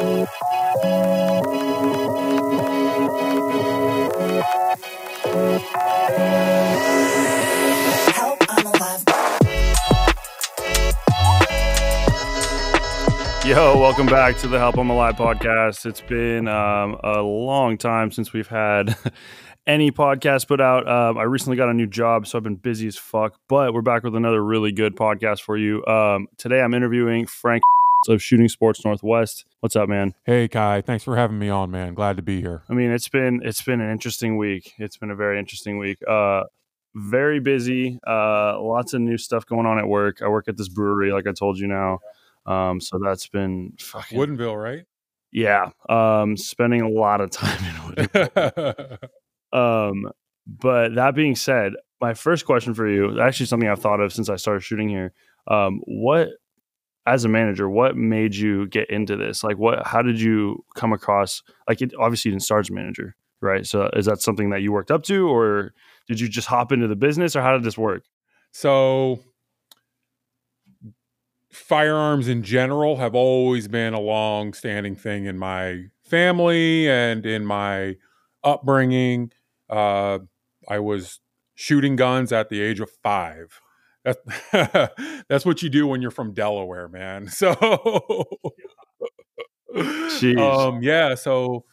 Yo, welcome back to the Help I'm Alive podcast. It's been um, a long time since we've had any podcast put out. Um, I recently got a new job, so I've been busy as fuck, but we're back with another really good podcast for you. Um, today I'm interviewing Frank of Shooting Sports Northwest. What's up, man? Hey Kai, thanks for having me on, man. Glad to be here. I mean, it's been it's been an interesting week. It's been a very interesting week. Uh, very busy. Uh, lots of new stuff going on at work. I work at this brewery, like I told you now. Um, so that's been fucking Woodinville, right? yeah. Um, spending a lot of time in Woodinville. Um, but that being said, my first question for you, actually something I've thought of since I started shooting here. Um, what, as a manager, what made you get into this? Like, what, how did you come across? Like, it obviously you didn't start as a manager, right? So, is that something that you worked up to, or did you just hop into the business, or how did this work? so, firearms in general have always been a long-standing thing in my family and in my upbringing. Uh, I was shooting guns at the age of five. That, that's what you do when you're from Delaware, man. So, Jeez. um, yeah. So,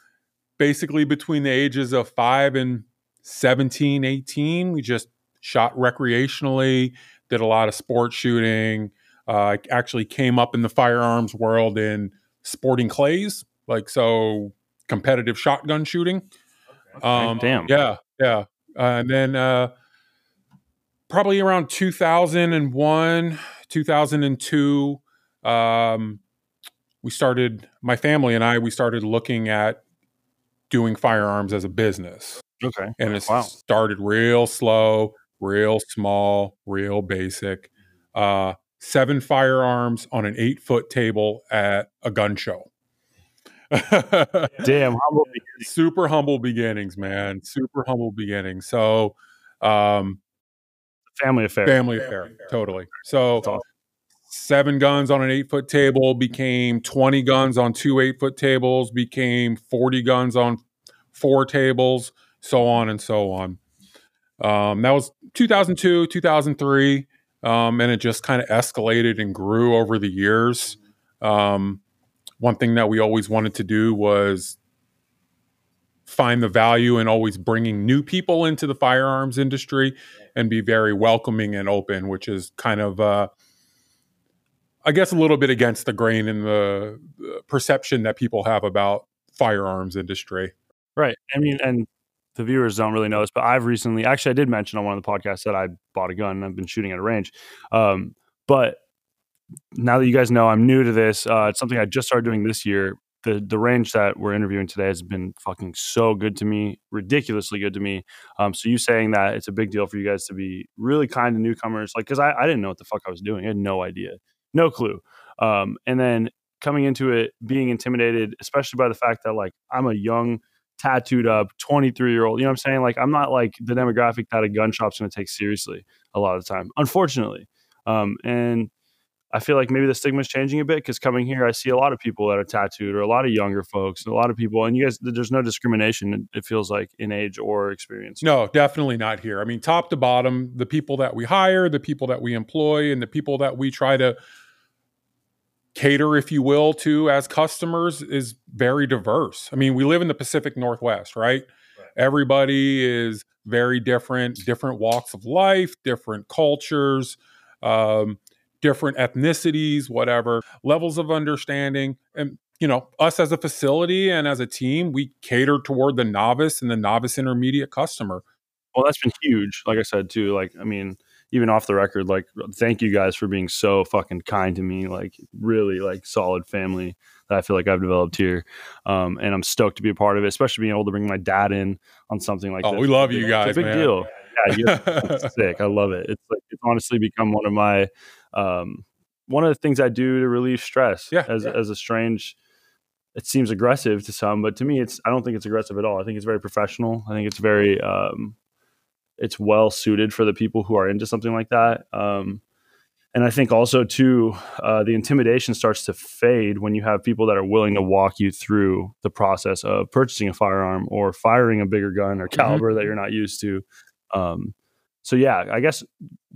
basically, between the ages of five and 17, 18, we just shot recreationally, did a lot of sport shooting. Uh, I actually came up in the firearms world in sporting clays, like so competitive shotgun shooting. Um, Damn. Yeah, yeah. Uh, and then uh, probably around 2001, 2002, um, we started, my family and I, we started looking at doing firearms as a business. Okay. And it Wow. started real slow, real small, real basic. Uh, seven firearms on an eight foot table at a gun show. Damn. Humble super humble beginnings, man. Super humble beginnings. So, um, family affair. family affair, totally. So, awesome. seven guns on an eight foot table became 20 guns on two eight foot tables, became 40 guns on four tables, so on and so on. Um, that was 2002, 2003. Um, and it just kind of escalated and grew over the years. Um, one thing that we always wanted to do was find the value in always bringing new people into the firearms industry and be very welcoming and open, which is kind of, uh, I guess, a little bit against the grain in the, perception that people have about firearms industry. Right. I mean, and the viewers don't really know this, but I've recently, actually, I did mention on one of the podcasts that I bought a gun and I've been shooting at a range. Um, but now that you guys know I'm new to this, uh, it's something I just started doing this year. The the range that we're interviewing today has been fucking so good to me, ridiculously good to me. Um, so you saying that it's a big deal for you guys to be really kind to newcomers, like because I, I didn't know what the fuck I was doing, I had no idea, no clue. Um, and then coming into it, being intimidated, especially by the fact that like I'm a young tattooed up 23 year old you know what i'm saying like i'm not like the demographic that a gun shop's going to take seriously a lot of the time unfortunately um, and i feel like maybe the stigma is changing a bit because coming here i see a lot of people that are tattooed or a lot of younger folks and a lot of people and you guys there's no discrimination it feels like in age or experience No, definitely not here. I mean, top to bottom, the people that we hire, the people that we employ, and the people that we try to cater, if you will, to as customers is very diverse. I mean, we live in the Pacific Northwest, right? Everybody is very different, different walks of life, different cultures, um, different ethnicities, whatever, levels of understanding. And, you know, us as a facility and as a team, we cater toward the novice and the novice intermediate customer. well that's been huge like i said too like i mean even off the record like thank you guys for being so fucking kind to me like really like solid family that i feel like i've developed here um, and i'm stoked to be a part of it especially being able to bring my dad in on something like Oh, this we love you It's guys, a big man. deal yeah it's sick i love it it's like it's honestly become one of my um, one of the things i do to relieve stress Yeah, as, yeah. as a strange it seems aggressive to some but to me it's i don't think it's aggressive at all i think it's very professional i think it's very um, it's well suited for the people who are into something like that. Um, and I think also too, uh, the intimidation starts to fade when you have people that are willing to walk you through the process of purchasing a firearm or firing a bigger gun or Mhm. caliber that you're not used to. Um, so yeah, I guess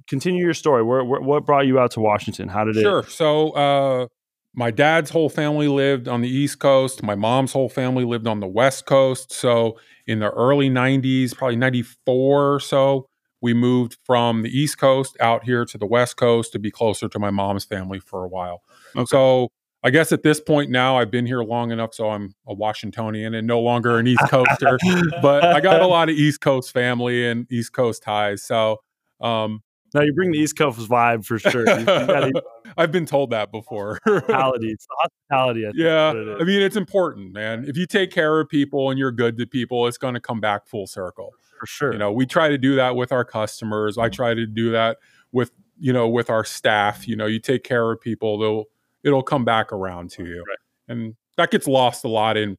continue your story. Where, where, what brought you out to Washington? How did it? Sure. So, uh, my dad's whole family lived on the East Coast. My mom's whole family lived on the West Coast. So, in the early 90s, probably 94 or so, we moved from the East Coast out here to the West Coast to be closer to my mom's family for a while. Okay. So, I guess at this point now, I've been here long enough, so I'm a Washingtonian and no longer an East Coaster. but I got a lot of East Coast family and East Coast ties. So, um, No, you bring the East Coast vibe for sure. You, you got the I've been told that before. hospitality. It's hospitality. I think, yeah. I mean it's important, man. If you take care of people and you're good to people, it's going to come back full circle. for sure. You know, we try to do that with our customers. I try to do that with you know with our staff. You know, you take care of people, they'll it'll come back around to you, Right. and that gets lost a lot in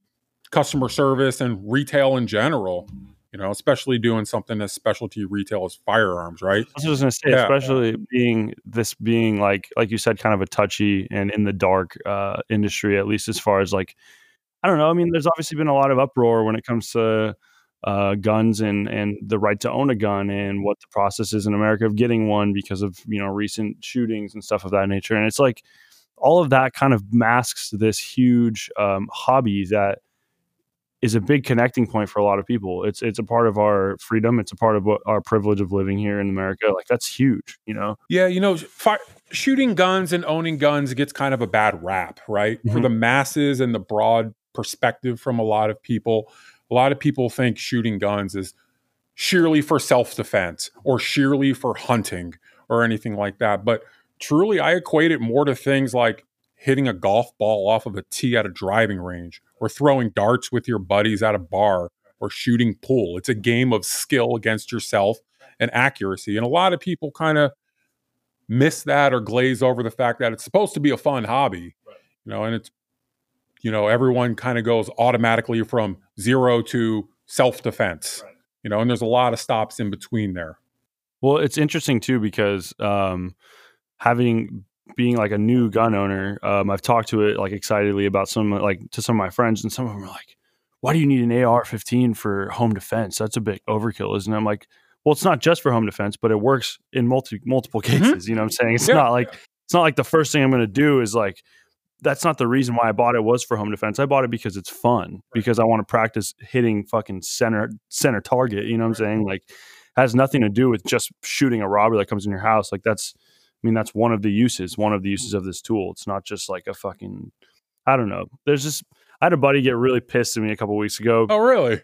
customer service and retail in general. You know, especially doing something as specialty retail as firearms, right? I was just gonna say, Yeah. especially being this being like like you said, kind of a touchy and in the dark uh, industry, at least as far as like I don't know. I mean, there's obviously been a lot of uproar when it comes to uh, guns and and the right to own a gun and what the process is in America of getting one because of you know recent shootings and stuff of that nature. And it's like all of that kind of masks this huge um, hobby that is a big connecting point for a lot of people. It's it's a part of our freedom. It's a part of what our privilege of living here in America. Like that's huge, you know. Yeah, you know, fi- shooting guns and owning guns gets kind of a bad rap, right? For Mhm. the masses and the broad perspective from a lot of people, a lot of people think shooting guns is sheerly for self defense or sheerly for hunting or anything like that. But truly, I equate it more to things like hitting a golf ball off of a tee at a driving range or throwing darts with your buddies at a bar or shooting pool. It's a game of skill against yourself and accuracy. And a lot of people kind of miss that or glaze over the fact that it's supposed to be a fun hobby, you know, and it's, you know, everyone kind of goes automatically from zero to self defense, you know, and there's a lot of stops in between there. Well, it's interesting too because um, having being like a new gun owner, um, I've talked to it like excitedly about some like to some of my friends, and some of them are like, "Why do you need an AR-15 for home defense? That's a bit overkill, isn't it?" I'm like, "Well, it's not just for home defense, but it works in multi multiple cases. You know what I'm saying? It's Yeah. not like it's not like the first thing I'm going to do is like." That's not the reason why I bought it was for home defense. I bought it because it's fun, because I want to practice hitting fucking center center target. You know what I'm saying? Like has nothing to do with just shooting a robber that comes in your house. Like that's, I mean, that's one of the uses, one of the uses of this tool. It's not just like a fucking, I don't know. There's just, I had a buddy get really pissed at me a couple weeks ago. Oh, really?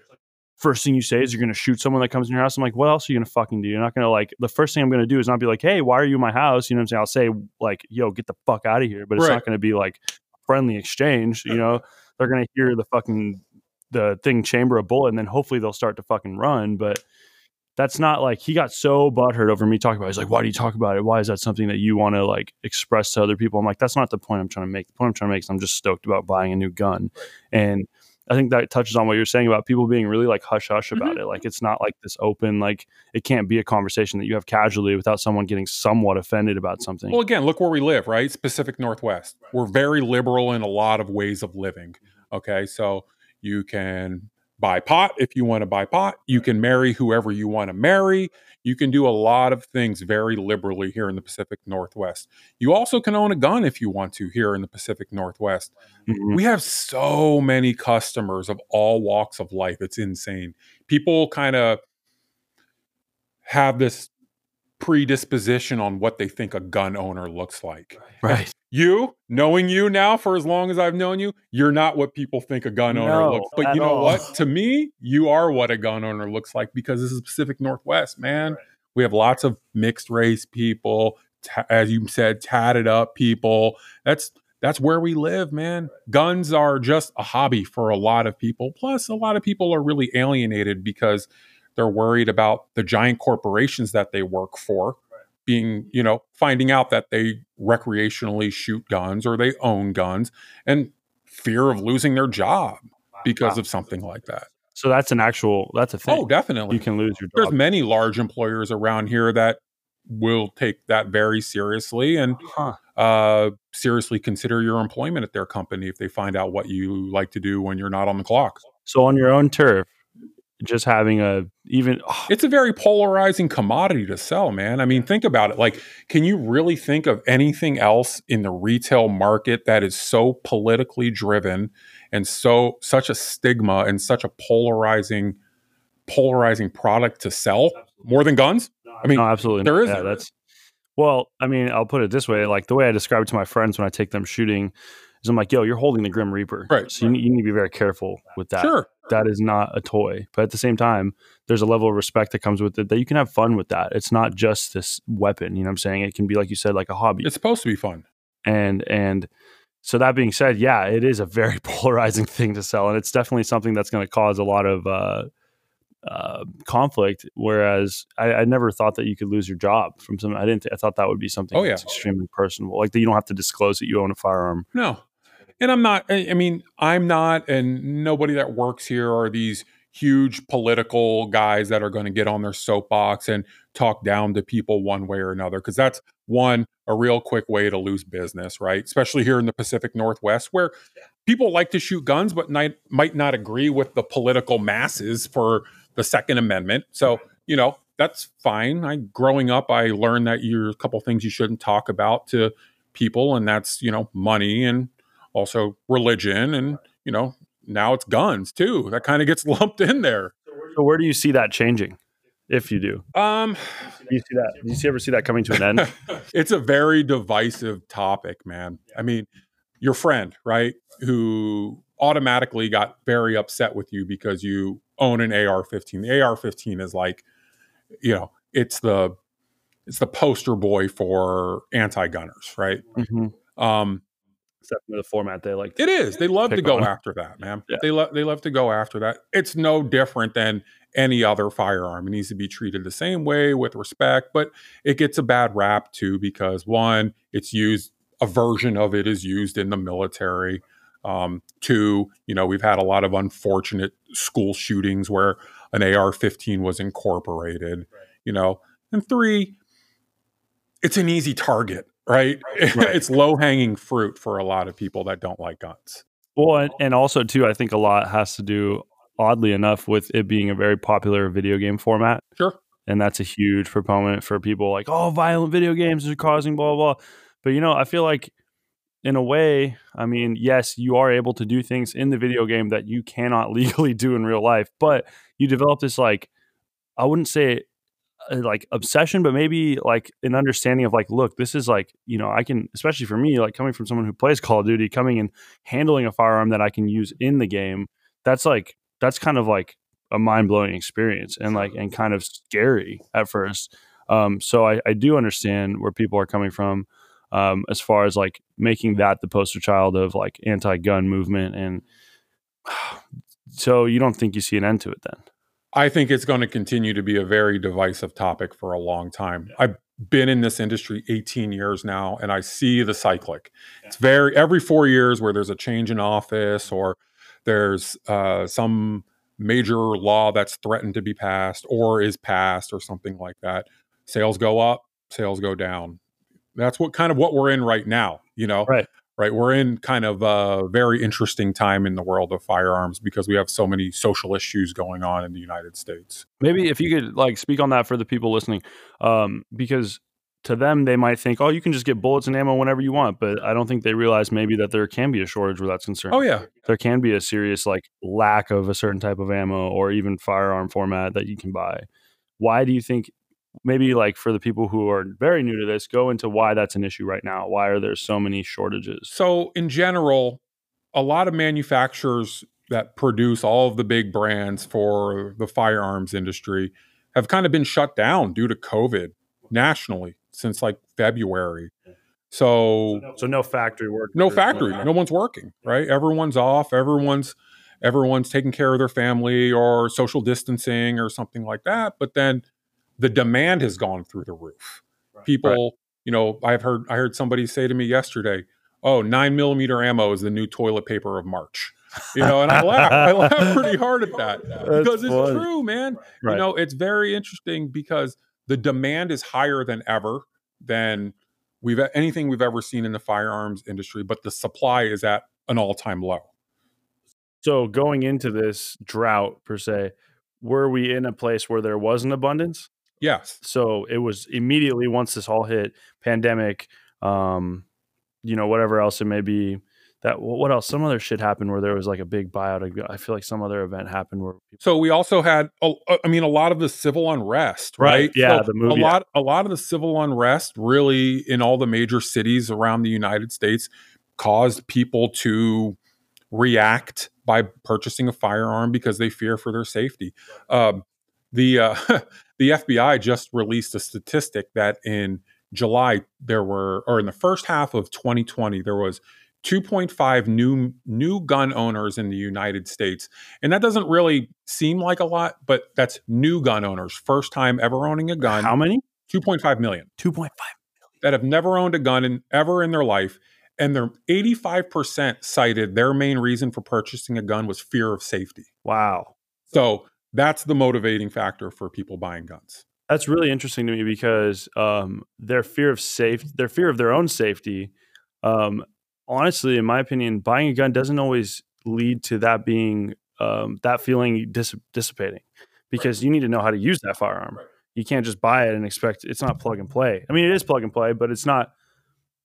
First thing you say is you're going to shoot someone that comes in your house. I'm like, what else are you going to fucking do? You're not going to like, the first thing I'm going to do is not be like, hey, why are you in my house? You know what I'm saying? I'll say like, yo, get the fuck out of here. But it's Right. not going to be like friendly exchange. You know, they're going to hear the fucking, the thing chamber a bullet and then hopefully they'll start to fucking run. But that's not like he got so butthurt over me talking about. It. He's like, "Why do you talk about it? Why is that something that you want to like express to other people?" I'm like, "That's not the point I'm trying to make. The point I'm trying to make is I'm just stoked about buying a new gun." And I think that touches on what you're saying about people being really like hush hush about mm-hmm. it. Like it's not like this open. Like it can't be a conversation that you have casually without someone getting somewhat offended about something. Well, again, look where we live, right? It's Pacific Northwest. We're very liberal in a lot of ways of living. Okay. So you can buy pot if you want to buy pot. You can marry whoever you want to marry. You can do a lot of things very liberally here in the Pacific Northwest. You also can own a gun if you want to here in the Pacific Northwest. Mhm. We have so many customers of all walks of life. It's insane. People kind of have this predisposition on what they think a gun owner looks like. right. You, knowing you now for as long as I've known you, you're not what people think a gun owner No, looks. But you know all. what? To me, you are what a gun owner looks like because this is Pacific Northwest, man. We have lots of mixed race people, ta- as you said, tatted up people. That's that's where we live, man. Guns are just a hobby for a lot of people. Plus, a lot of people are really alienated because they're worried about the giant corporations that they work for being, you know, finding out that they recreationally shoot guns or they own guns and fear of losing their job because Wow. of something like that. So that's an actual. That's a thing. Oh, definitely. you can lose your job. There's many large employers around here that will take that very seriously and Huh. uh, seriously consider your employment at their company if they find out what you like to do when you're not on the clock. So on your own turf, just having a even It's a very polarizing commodity to sell, man. I mean, think about it. Like, can you really think of anything else in the retail market that is so politically driven and so such a stigma and such a polarizing polarizing product to sell more than guns? I mean, no, absolutely. there is Yeah, that's well. I mean, I'll put it this way: like the way I describe it to my friends when I take them shooting is, I'm like, "Yo, you're holding the Grim Reaper, Right. So you, need- you need to be very careful with that. sure. That is not a toy, but at the same time, there's a level of respect that comes with it that you can have fun with that. It's not just this weapon. You know what I'm saying? It can be like you said, like a hobby. It's supposed to be fun. and and so that being said, yeah, it is a very polarizing thing to sell, and it's definitely something that's going to cause a lot of uh, uh, conflict. Whereas I, I never thought that you could lose your job from something. I didn't. I thought that would be something Oh, yeah. that's extremely personal, like that you don't have to disclose that you own a firearm. No. And I'm not, I mean, I'm not, and nobody that works here are these huge political guys that are going to get on their soapbox and talk down to people one way or another. Cause that's one, a real quick way to lose business, right? Especially here in the Pacific Northwest, where people like to shoot guns, but might, might not agree with the political masses for the Second Amendment. So, you know, that's fine. I growing up, I learned that you're a couple things you shouldn't talk about to people, and that's, you know, money and also religion and you know now it's guns too that kind of gets lumped in there So where do you see that changing? If you do, um do you see that? Do you see, ever see that coming to an end? it's a very divisive topic man i mean your friend right who automatically got very upset with you because you own an ar-15 the ar-15 is like you know it's the it's the poster boy for anti-gunners right Mhm. um Except for the format they like. It is. They love to go on. after that, man. Yeah. They love they love to go after that. It's no different than any other firearm. It needs to be treated the same way with respect, but it gets a bad rap too because one, it's used a version of it is used in the military. Um, two, you know, we've had a lot of unfortunate school shootings where an AR-15 was incorporated. You know, and three, it's an easy target, right? Right. it's low hanging fruit for a lot of people that don't like guns. Well, and, also too, I think a lot has to do, oddly enough, with it being a very popular video game format, Sure. and that's a huge proponent for people like, oh, violent video games are causing blah blah. blah. But you know, I feel like, in a way, I mean, yes, you are able to do things in the video game that you cannot legally do in real life, but you develop this like, I wouldn't say like obsession, but maybe like an understanding of like, look, this is like, you know, I can, especially for me, like coming from someone who plays Call of Duty, coming and handling a firearm that I can use in the game, that's like, that's kind of like a mind blowing experience and like, and kind of scary at first. Um, so I, I do understand where people are coming from um, as far as like making that the poster child of like anti gun movement. And so you don't think you see an end to it then? I think it's going to continue to be a very divisive topic for a long time. I've been in this industry 18 years now and I see the cyclic. It's very every 4 years where there's a change in office or there's uh, some major law that's threatened to be passed or is passed or something like that. Sales go up, sales go down. That's what kind of what we're in right now, you know. Right. Right, we're in kind of a very interesting time in the world of firearms because we have so many social issues going on in the United States. Maybe if you could like speak on that for the people listening, um, because to them they might think, oh, you can just get bullets and ammo whenever you want, but I don't think they realize maybe that there can be a shortage where that's concerned. Oh yeah, there can be a serious like lack of a certain type of ammo or even firearm format that you can buy. Why do you think? Maybe like for the people who are very new to this, go into why that's an issue right now. Why are there so many shortages? So, in general, a lot of manufacturers that produce all of the big brands for the firearms industry have kind of been shut down due to COVID nationally since like February. So, So no factory work. no factory, no one's working, right? Everyone's off, everyone's everyone's taking care of their family or social distancing or something like that, but then the demand has gone through the roof. People, you know, I've heard I heard somebody say to me yesterday, "Oh, nine millimeter ammo is the new toilet paper of March." You know, and I laugh. I laugh pretty hard at that because it's funny. true, man. Right. You know, it's very interesting because the demand is higher than ever than we've anything we've ever seen in the firearms industry, but the supply is at an all-time low. So going into this drought per se, were we in a place where there was an abundance? Yes. So it was immediately once this all hit, pandemic, um, you know, whatever else it may be. That what else? Some other shit happened where there was like a big buyout. I feel like some other event happened where people, So we also had, a- I mean, a lot of the civil unrest, Right, right? yeah, So the movie, A lot, a lot of the civil unrest, really, in all the major cities around the United States, caused people to react by purchasing a firearm because they fear for their safety. Um, the uh, the FBI just released a statistic that in July there were, or in the first half of 2020, there was 2.5 new new gun owners in the United States, and that doesn't really seem like a lot, but that's new gun owners, first time ever owning a gun. how many? 2.5 million Two point five. that have never owned a gun in, ever in their life, and their 85% cited their main reason for purchasing a gun was fear of safety. Wow. So that's the motivating factor for people buying guns. That's really interesting to me because um, their fear of safety, their fear of their own safety. Um, honestly, in my opinion, buying a gun doesn't always lead to that being um, that feeling dis- dissipating because you need to know how to use that firearm. Right. You can't just buy it and expect it's not plug and play. I mean, it is plug and play, but it's not.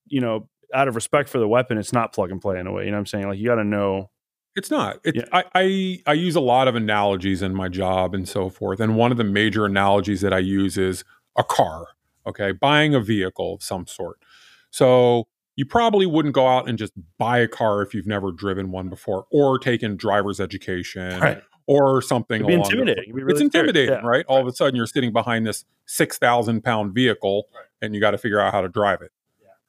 You know, out of respect for the weapon, it's not plug and play in a way. You know what I'm saying? Like you got to know. It's not. It, Yeah. I, I I use a lot of analogies in my job and so forth. And one of the major analogies that I use is a car. Okay, buying a vehicle of some sort. So you probably wouldn't go out and just buy a car if you've never driven one before, or taken driver's education, or something. It'd be intimidating. It's really scary. intimidating, Yeah. right? All of a sudden, you're sitting behind this six thousand pound vehicle, and you got to figure out how to drive it.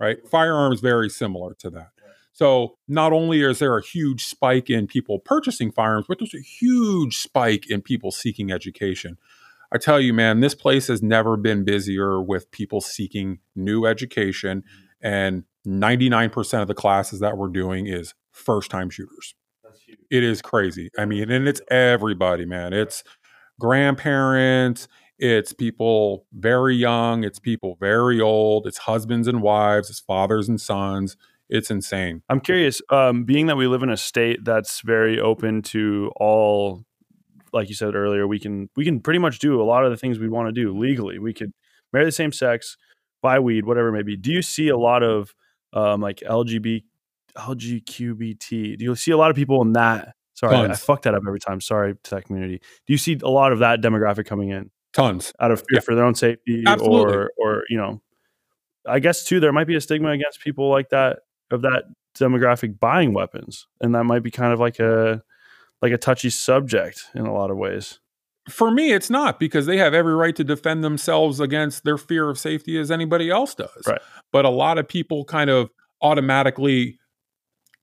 Right? Firearms very similar to that. So not only is there a huge spike in people purchasing firearms, but there's a huge spike in people seeking education. I tell you, man, this place has never been busier with people seeking new education, mm-hmm. and 99% of the classes that we're doing is first time shooters it is crazy. I mean, and it's everybody, man. It's grandparents, it's people very young, it's people very old, it's husbands and wives, it's fathers and sons. It's insane. I'm curious, um, being that we live in a state that's very open to all, like you said earlier, we can we can pretty much do a lot of the things we want to do legally. We could marry the same sex, buy weed, whatever it may be. Do you see a lot of um, like LGBT, LGQBT? Do you see a lot of people in that? Sorry, I, I fuck that up every time. Sorry to that community. Do you see a lot of that demographic coming in Tons. out of fear Yeah. for their own safety, Absolutely. or or you know, I guess too there might be a stigma against people like that of that demographic buying weapons, and that might be kind of like a like a touchy subject in a lot of ways. For me, it's not because they have every right to defend themselves against their fear of safety as anybody else does. Right. But a lot of people kind of automatically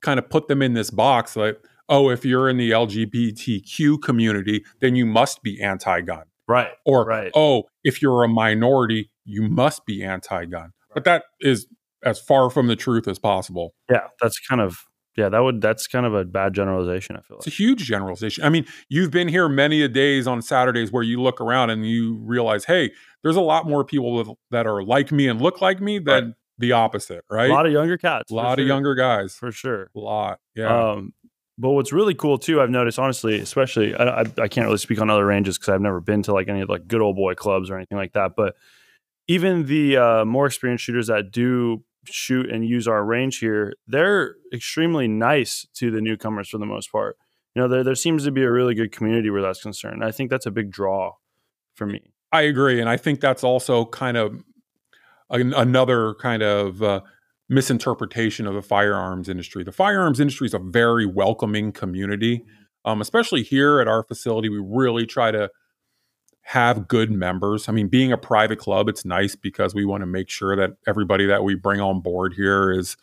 kind of put them in this box like, oh, if you're in the LGBTQ community, then you must be anti gun. Right. Or, Right. oh, if you're a minority, you must be anti gun. But that is as far from the truth as possible. Yeah, that's kind of yeah. That would that's kind of a bad generalization. I feel It's a huge generalization. I mean, you've been here many a days on Saturdays where you look around and you realize, hey, there's a lot more people with, that are like me and look like me than the opposite, right? A lot of younger cats. A lot sure. of younger guys. for sure. A lot. Yeah. Um, but what's really cool too, I've noticed, honestly, especially I, I, I can't really speak on other ranges because I've never been to like any of like good old boy clubs or anything like that. But even the uh, more experienced shooters that do shoot and use our range here, they're extremely nice to the newcomers for the most part. You know, there there seems to be a really good community where that's concerned. I think that's a big draw for me. I agree. And I think that's also kind of an, another kind of uh, misinterpretation of the firearms industry. The firearms industry is a very welcoming community, um, especially here at our facility. We really try to have good members. I mean, being a private club, it's nice because we want to make sure that everybody that we bring on board here is,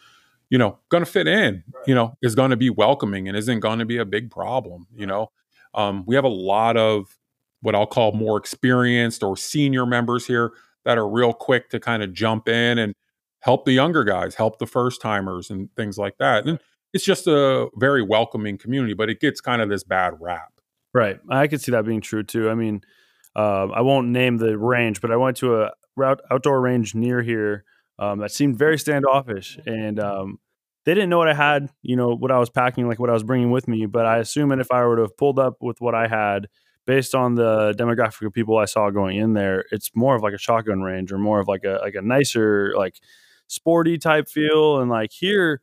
you know, going to fit in, you know, is going to be welcoming and isn't going to be a big problem. You know, um, we have a lot of what I'll call more experienced or senior members here that are real quick to kind of jump in and help the younger guys, help the first timers and things like that. And it's just a very welcoming community, but it gets kind of this bad rap. Right. I could see that being true too. I mean, Um, I won't name the range, but I went to a route outdoor range near here um, that seemed very standoffish, and um, they didn't know what I had, you know, what I was packing, like what I was bringing with me. But I assume, and if I were to have pulled up with what I had, based on the demographic of people I saw going in there, it's more of like a shotgun range or more of like a like a nicer, like sporty type feel. And like here,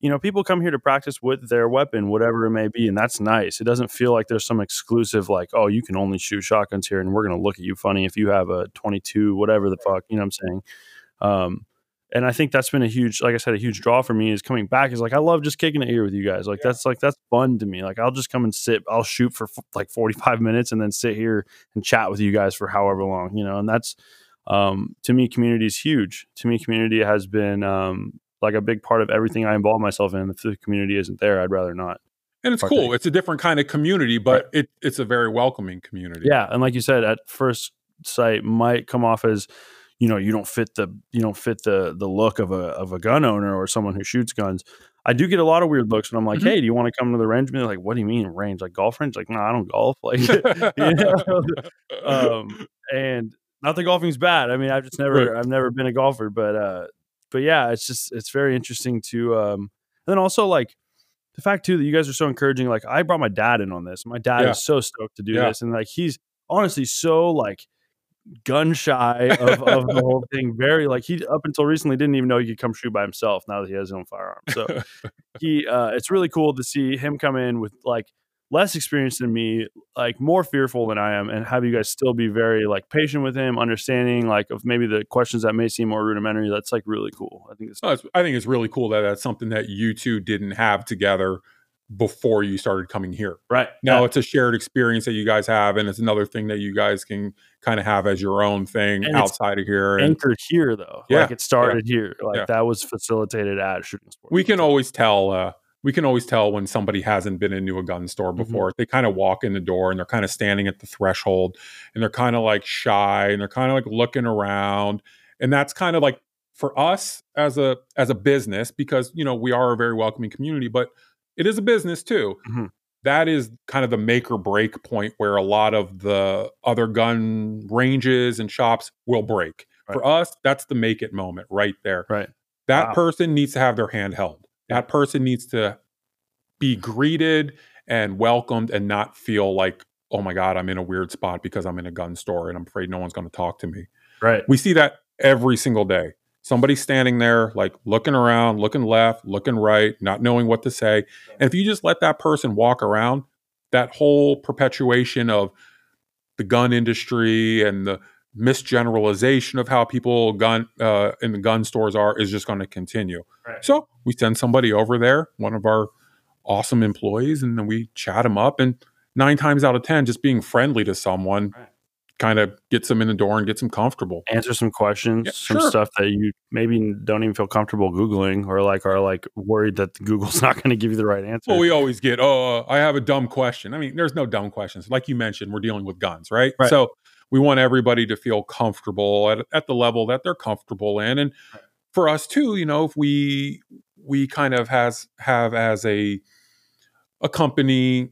you know, people come here to practice with their weapon, whatever it may be, and that's nice. It doesn't feel like there's some exclusive, like, oh, you can only shoot shotguns here, and we're gonna look at you funny if you have a 22, whatever the fuck, you know what I'm saying? Um, and I think that's been a huge, like I said, a huge draw for me is coming back. Is like I love just kicking it here with you guys. Like that's like that's fun to me. Like I'll just come and sit. I'll shoot for f- like 45 minutes and then sit here and chat with you guys for however long, you know. And that's um, to me, community is huge. To me, community has been um, like a big part of everything I involve myself in. If the community isn't there, I'd rather not. And it's partake. cool. It's a different kind of community, but it, it's a very welcoming community. Yeah, and like you said, at first sight might come off as you know you don't fit the you don't fit the the look of a of a gun owner or someone who shoots guns. I do get a lot of weird looks when I'm like, Mhm. "Hey, do you want to come to the range?" And they're like, "What do you mean range? Like golf range?" Like, no, I don't golf. Like, um, and not that golfing's bad. I mean, I've just never Right. I've never been a golfer, but uh, but yeah, it's just it's very interesting to um, and then also like the fact too that you guys are so encouraging. Like, I brought my dad in on this. My dad Yeah. is so stoked to do Yeah. this, and like he's honestly so like gun shy of, of the whole thing. Very like he up until recently didn't even know he could come shoot by himself. Now that he has his own firearm, so he uh, it's really cool to see him come in with like less experience than me, like more fearful than I am, and have you guys still be very like patient with him, understanding like of maybe the questions that may seem more rudimentary. That's like really cool. I think it's No, it's- I think it's really cool that that's something that you two didn't have together before you started coming here. right Now Yeah. it's a shared experience that you guys have, and it's another thing that you guys can kind of have as your own thing And outside of here. And anchored here though. Yeah, like it started here. Like yeah. that was facilitated at shooting sports. we can always tell. Uh, we can always tell when somebody hasn't been into a gun store Mhm. before. They kind of walk in the door and they're kind of standing at the threshold, and they're kind of like shy and they're kind of like looking around, and that's kind of like for us as a as a business because you know we are a very welcoming community, but it is a business too. Mhm. That is kind of the make or break point where a lot of the other gun ranges and shops will break. For us, that's the make it moment right there. Right. That Wow. person needs to have their hand held. That person needs to be greeted and welcomed and not feel like, oh my God, I'm in a weird spot because I'm in a gun store and I'm afraid no one's going to talk to me. Right. We see that every single day. Somebody standing there, like looking around, looking left, looking right, not knowing what to say. And if you just let that person walk around, that whole perpetuation of the gun industry and the misgeneralization of how people gun uh, in the gun stores are is just going to continue. Right. So we send somebody over there, one of our awesome employees, and then we chat them up. And nine times out of ten, just being friendly to someone Right. kind of gets them in the door and gets them comfortable. Answer some questions, Yeah, some sure. stuff that you maybe don't even feel comfortable googling, or like are like worried that Google's not going to give you the right answer. Well, we always get, oh, uh, I have a dumb question. I mean, there's no dumb questions. Like you mentioned, we're dealing with guns, right? Right. So we want everybody to feel comfortable at, at the level that they're comfortable in. And for us too, you know, if we we kind of has have as a a company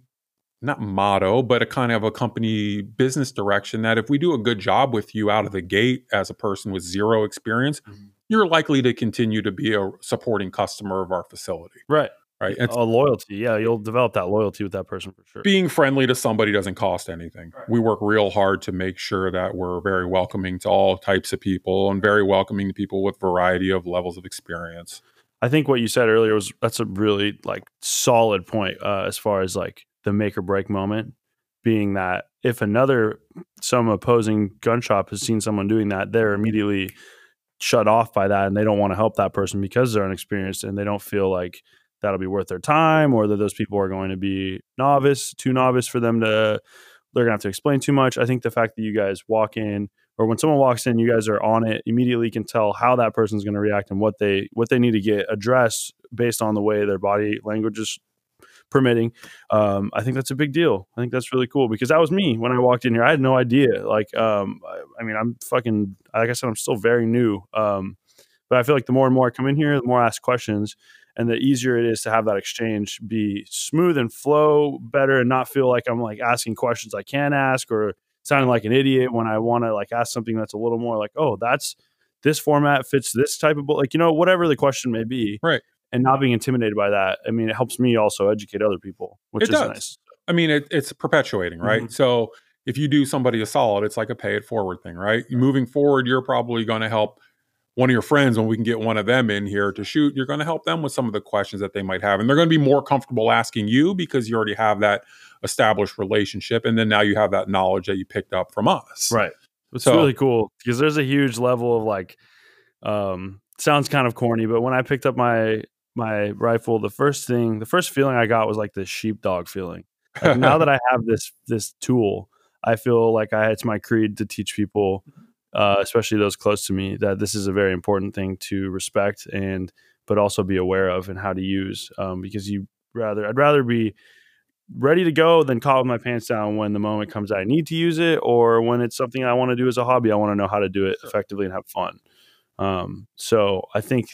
not motto, but a kind of a company business direction that if we do a good job with you out of the gate as a person with zero experience, Mhm. you're likely to continue to be a supporting customer of our facility, right. Right? It's a loyalty. Yeah, you'll develop that loyalty with that person for sure. being friendly to somebody doesn't cost anything. Right. We work real hard to make sure that we're very welcoming to all types of people and very welcoming to people with variety of levels of experience. I think what you said earlier was that's a really like solid point uh, as far as like the make or break moment being that if another some opposing gun shop has seen someone doing that, they're immediately shut off by that and they don't want to help that person because they're inexperienced and they don't feel like that'll be worth their time or that those people are going to be novice, too novice for them to they're gonna have to explain too much. I think the fact that you guys walk in or when someone walks in, you guys are on it immediately can tell how that person's going to react and what they what they need to get addressed based on the way their body language is permitting. Um, I think that's a big deal. I think that's really cool because that was me when I walked in here. I had no idea. Like, um, I, I mean, I'm fucking like I said, I'm still very new. Um, but I feel like the more and more I come in here, the more I ask questions, and the easier it is to have that exchange be smooth and flow better, and not feel like I'm like asking questions I can't ask or sounding like an idiot when I want to like ask something that's a little more like, oh, that's this format fits this type of book, like you know, whatever the question may be, Right. And not being intimidated by that. I mean, it helps me also educate other people, which It is does. nice. I mean, it, it's perpetuating, right? Mhm. So if you do somebody a solid, it's like a pay it forward thing, right? Moving forward, you're probably going to help one of your friends when we can get one of them in here to shoot. You're going to help them with some of the questions that they might have, and they're going to be more comfortable asking you because you already have that established relationship, and then now you have that knowledge that you picked up from us, Right. It's So- really cool because there's a huge level of like, um, sounds kind of corny, but when I picked up my my rifle, the first thing, the first feeling I got was like this sheepdog feeling. Like now that I have this this tool, I feel like I it's my creed to teach people, uh, especially those close to me, that this is a very important thing to respect and but also be aware of and how to use. Um, because you rather I'd rather be ready to go than caught with my pants down when the moment comes I need to use it or when it's something I want to do as a hobby. I want to know how to do it Sure. effectively and have fun. Um, so I think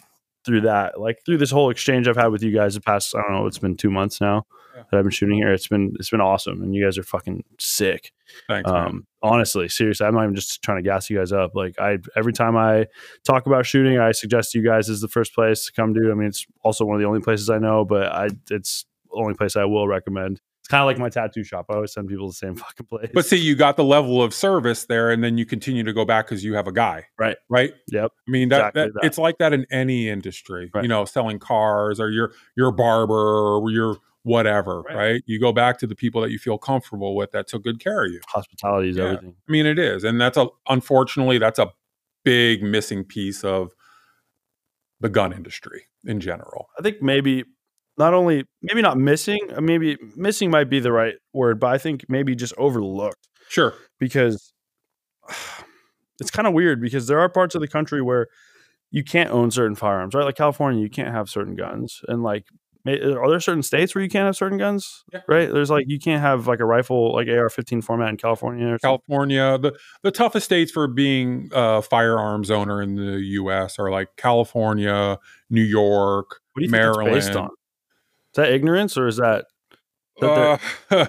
through that, like through this whole exchange I've had with you guys the past, I don't know, it's been two months now Yeah. that I've been shooting here. It's been it's been awesome, and you guys are fucking sick. Thanks. Um, honestly, seriously, I'm not even just trying to gas you guys up. Like I, every time I talk about shooting, I suggest you guys is the first place to come to. I mean, it's also one of the only places I know, but I, it's the only place I will recommend. It's kind of like my tattoo shop. I always send people to the same fucking place. But see, you got the level of service there, and then you continue to go back because you have a guy, Right. Right. yep, I mean that, Exactly that, that. it's like that in any industry, Right. you know, selling cars or you're you're barber or you're whatever, Right. right. You go back to the people that you feel comfortable with that took good care of you. hospitality is Yeah. everything. I mean, it is, and that's a unfortunately that's a big missing piece of the gun industry in general. I think maybe not only maybe not missing, uh, maybe missing might be the right word, but I think maybe just overlooked. Sure, because it's kind of weird because there are parts of the country where you can't own certain firearms, right? Like California, you can't have certain guns, and like, ma- are there certain states where you can't have certain guns? Yeah. Right? There's like you can't have like a rifle like AR-15 format in California. California, the the toughest states for being a firearms owner in the U.S. are like California, New York, what do you think Maryland. it's based on? Is that ignorance or is that? that Uh,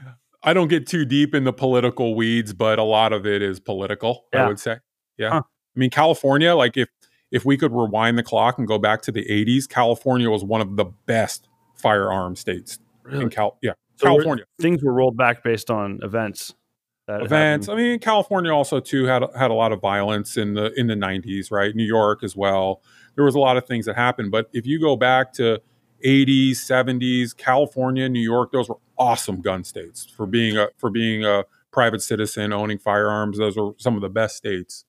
I don't get too deep in the political weeds, but a lot of it is political. I would say, yeah. Huh. I mean, California, like if if we could rewind the clock and go back to the '80s, California was one of the best firearm states really? in Cal. Yeah, So we're- California things were rolled back based on events. Events. I mean, California also too had had a lot of violence in the in the '90s, right? New York as well. There was a lot of things that happened, but if you go back to 80s, 70s, California, New York, those were awesome gun states for being a for being a private citizen owning firearms. Those were some of the best states.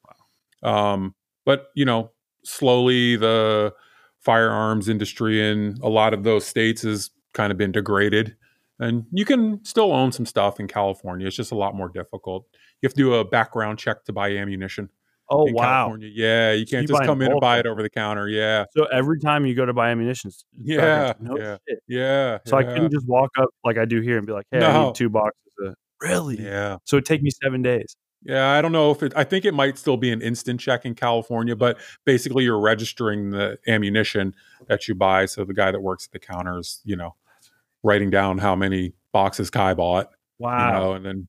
Um, but you know, slowly the firearms industry in a lot of those states has kind of been degraded. And you can still own some stuff in California. It's just a lot more difficult. You have to do a background check to buy ammunition. oh in wow! California. Yeah, you can't you just come in and buy it over the counter. Yeah, So every time you go to buy ammunition, Yeah, no yeah. shit. yeah. So I yeah. couldn't just walk up like I do here and be like, "Hey, I need two boxes." Of, really? Yeah, So it take me seven days. Yeah. I don't know if it. I think it might still be an instant check in California, but basically you're registering the ammunition that you buy. So the guy that works at the counter is, you know, writing down how many boxes Kai bought, Wow. you know, and then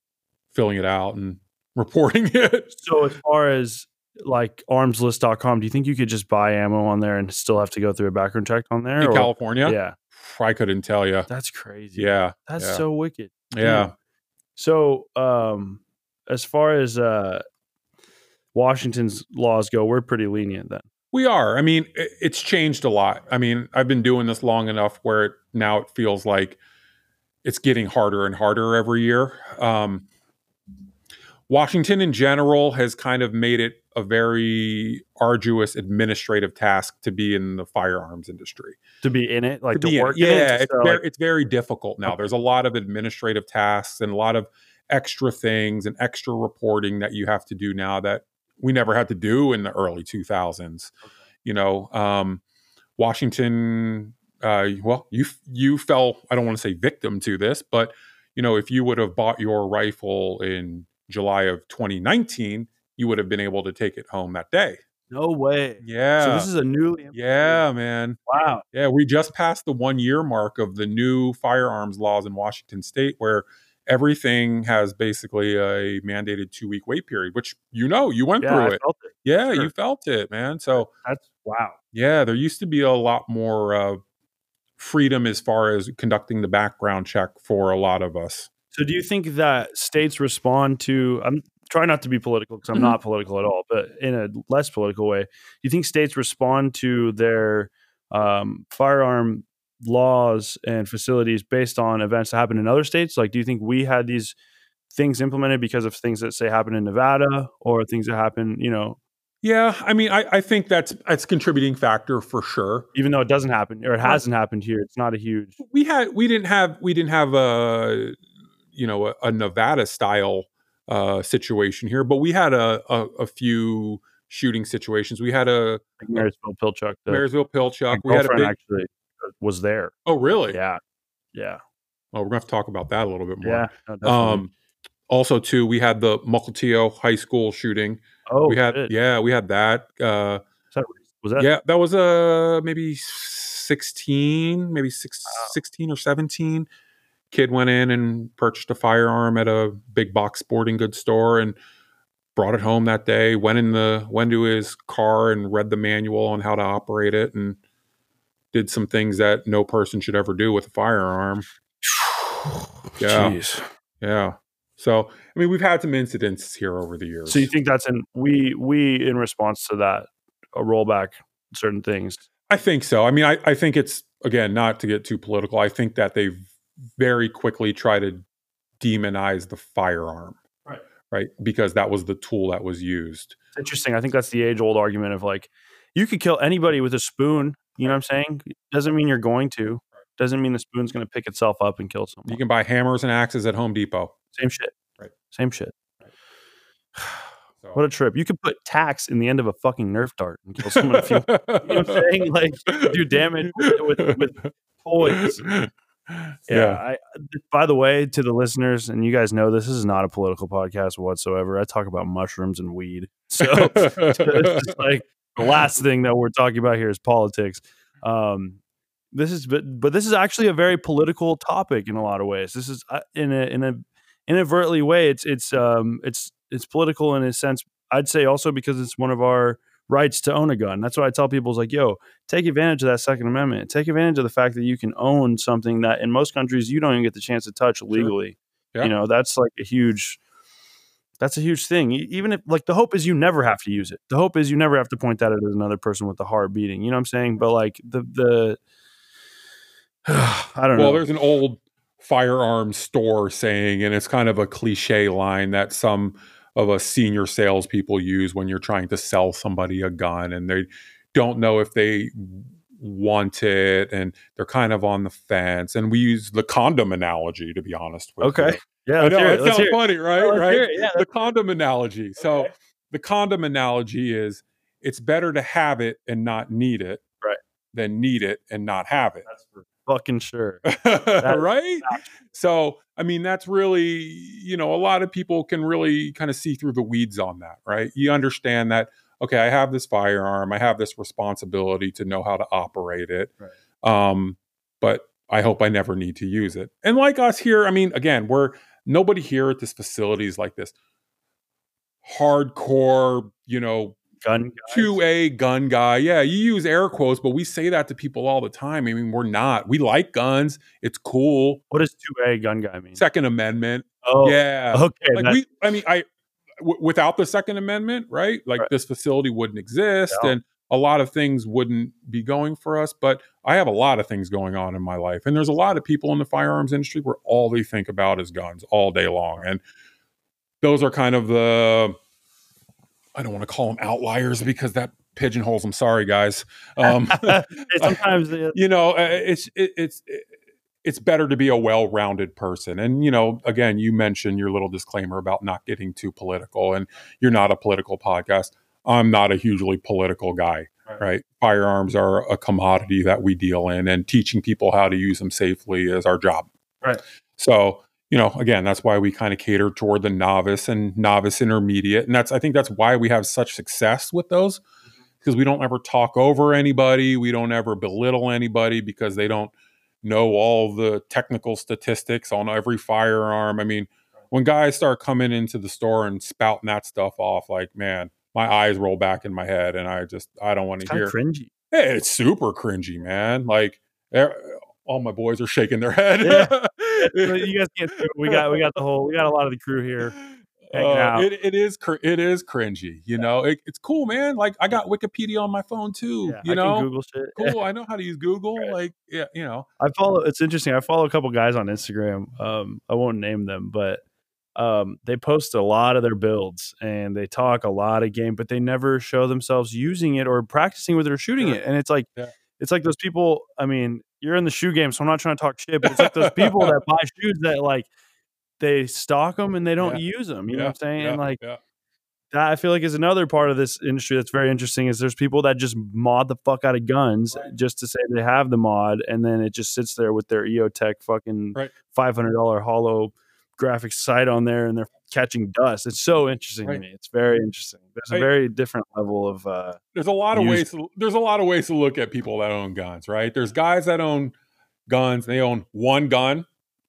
filling it out and reporting it. So as far as like armslist.com, do you think you could just buy ammo on there and still have to go through a background check on there? in or- California. Yeah. I couldn't tell you. That's crazy. Yeah, That's yeah. so wicked. yeah. So um as far as uh Washington's laws go, we're pretty lenient then. We are. I mean, it's changed a lot. I mean, I've been doing this long enough where it, now it feels like it's getting harder and harder every year. Um, Washington in general has kind of made it a very arduous administrative task to be in the firearms industry. To be in it, like To to, be in it. work in it. yeah, it's start, very, like- it's very difficult now. Okay. There's a lot of administrative tasks and a lot of extra things and extra reporting that you have to do now that we never had to do in the early 2000s. You know, um, Washington. Uh, well, you you fell. I don't want to say victim to this, but you know, if you would have bought your rifle in July of 2019, you would have been able to take it home that day. no way. Yeah. So this is a newly yeah, man. Wow. Yeah, we just passed the one year mark of the new firearms laws in Washington state where everything has basically a mandated two week wait period, which you know you went Yeah, through it. it. Yeah, Sure. you felt it, man. So That's wow. yeah, there used to be a lot more uh, freedom as far as conducting the background check for a lot of us. So do you think that states respond to I'm trying not to be political because I'm Mhm. not political at all, but in a less political way, do you think states respond to their um, firearm laws and facilities based on events that happen in other states? Like, do you think we had these things implemented because of things that say happen in Nevada or things that happen, you know, Yeah, I mean, I, I think that's that's a contributing factor for sure. even though it doesn't happen or it hasn't happened here, it's not a huge. We had we didn't have we didn't have a you know a, a Nevada style uh, situation here, but we had a, a a few shooting situations. We had a Like Marysville Pilchuck. The, Marysville Pilchuck. We had a big. actually was there. Oh, really? Yeah, yeah, Oh, we're gonna have to talk about that a little bit more. yeah. no. Um, also, too, we had the Mukilteo High School shooting. oh, we had, shit. yeah, we had that. Uh, that- was that yeah, that was uh, maybe sixteen, maybe six, 16 or seventeen. Kid went in and purchased a firearm at a big box sporting goods store and brought it home that day. Went in the went to his car and read the manual on how to operate it and did some things that no person should ever do with a firearm. Yeah. Jeez. Yeah. So, I mean, we've had some incidents here over the years. So you think that's in we we in response to that a rollback certain things. I think so. I mean, I, I think it's again not to get too political. I think that they very quickly try to demonize the firearm, Right. Right, because that was the tool that was used. It's interesting. I think that's the age old argument of like you could kill anybody with a spoon. You know what I'm saying? Doesn't mean you're going to. Doesn't mean the spoon's going to pick itself up and kill someone. You can buy hammers and axes at Home Depot. Same shit. Right. Same shit. So. What a trip. You could put tacks in the end of a fucking Nerf dart and kill someone if you, you know what I'm saying? Like do damage with, with, with toys. Yeah. yeah. I, by the way, to the listeners, and you guys know this, this is not a political podcast whatsoever. I talk about mushrooms and weed. So it's just like the last thing that we're talking about here is politics. Um, this is, but, but this is actually a very political topic in a lot of ways. This is uh, in a in a inadvertently way. It's it's um it's it's political in a sense. I'd say also because it's one of our rights to own a gun. That's what I tell people is like, yo, take advantage of that Second Amendment. Take advantage of the fact that you can own something that in most countries you don't even get the chance to touch legally. Yeah. You know, that's like a huge that's a huge thing. Even if like the hope is you never have to use it. The hope is you never have to point that at another person with a heart beating. You know what I'm saying? But like the the I don't well, know. Well, there's an old firearms store saying, and it's kind of a cliche line that some of us senior salespeople use when you're trying to sell somebody a gun and they don't know if they want it and they're kind of on the fence. And we use the condom analogy, to be honest with you. Okay. Yeah, I know it. sounds funny, right? right? Yeah, the condom analogy. So the condom analogy is it's better to have it and not need it, Right. Than need it and not have it. That's for fucking sure. right? So, I mean, that's really, you know, a lot of people can really kind of see through the weeds on that, right? You understand that, okay, I have this firearm, I have this responsibility to know how to operate it. Um, but I hope I never need to use it. And like us here, I mean, again, we're nobody here at this facility is like this hardcore, you know, Gun two A gun guy. Yeah, you use air quotes, but we say that to people all the time. I mean, we're not. We like guns. It's cool. What does two A gun guy mean? Second Amendment. oh, yeah. okay. Like we, I mean, I w- without the Second Amendment, right? Like Right. this facility wouldn't exist, Yeah. and a lot of things wouldn't be going for us. But I have a lot of things going on in my life, and there's a lot of people in the firearms industry where all they think about is guns all day long, and those are kind of the I don't want to call them outliers because that pigeonholes them. Sorry, guys. Um, sometimes uh, you know, uh, it's it, it's it's better to be a well-rounded person. And you know, again, you mentioned your little disclaimer about not getting too political, and you're not a political podcast. I'm not a hugely political guy, Right. right? Firearms are a commodity that we deal in, and teaching people how to use them safely is our job. Right. So, you know, again, that's why we kind of cater toward the novice and novice intermediate, and that's I think that's why we have such success with those mm-hmm. because we don't ever talk over anybody, we don't ever belittle anybody because they don't know all the technical statistics on every firearm. I mean, when guys start coming into the store and spouting that stuff off, like man, my eyes roll back in my head, and I just I don't want to hear. cringy. Hey, it's super cringy, man. Like all my boys are shaking their head. Yeah. You guys can't. see. We got we got the whole. We got a lot of the crew here. Uh, it, it is cr- it is cringy, you know. It, it's cool, man. Like I got Wikipedia on my phone too, Yeah, you I know. can Google shit. Cool. I know how to use Google. Right. Like yeah, you know. I follow. It's interesting. I follow a couple guys on Instagram. Um, I won't name them, but um, they post a lot of their builds and they talk a lot of game, but they never show themselves using it or practicing with it or shooting Sure. it. And it's like, Yeah. it's like those people. I mean, you're in the shoe game, so I'm not trying to talk shit, but it's like those people that buy shoes that like they stock them and they don't use them. You know what I'm saying? Yeah, and like yeah. that I feel like is another part of this industry that's very interesting is there's people that just mod the fuck out of guns just to say they have the mod and then it just sits there with their EOTech fucking Right. five hundred dollar hollow graphics sight on there and they're catching dust. It's so interesting Right. to me. It's very interesting. There's a very different level of uh there's a lot of ways to, there's a lot of ways to look at people that own guns right there's guys that own guns they own one gun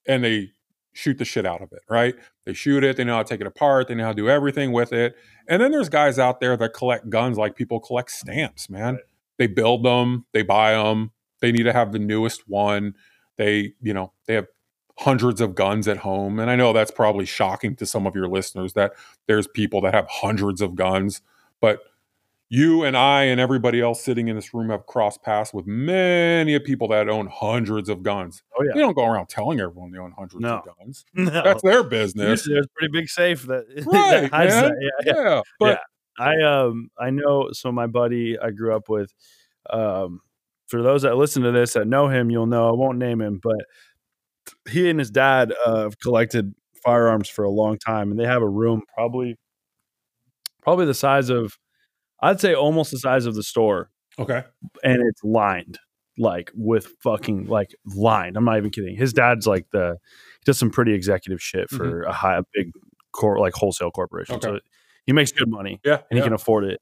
and they shoot the shit out of it right they shoot it they know how to take it apart they know how to do everything with it and then there's guys out there that collect guns like people collect stamps man they build them they buy them they need to have the newest one they you know they have hundreds of guns at home and i know that's probably shocking to some of your listeners that there's people that have hundreds of guns but you and I and everybody else sitting in this room have crossed paths with many of people that own hundreds of guns. oh They yeah. don't go around telling everyone they own hundreds No. of guns. No. That's their business. There's a pretty big safe that, that Right, hides man. that. Yeah, yeah. Yeah, but I um I know so my buddy I grew up with um for those that listen to this that know him you'll know I won't name him but he and his dad uh, have collected firearms for a long time and they have a room probably probably the size of I'd say almost the size of the store okay, and it's lined like with fucking like lined. I'm not even kidding. His dad's like the he does some pretty executive shit for a high a big core like wholesale corporation. Mm-hmm. Okay. So he makes good money yeah, and he can afford it.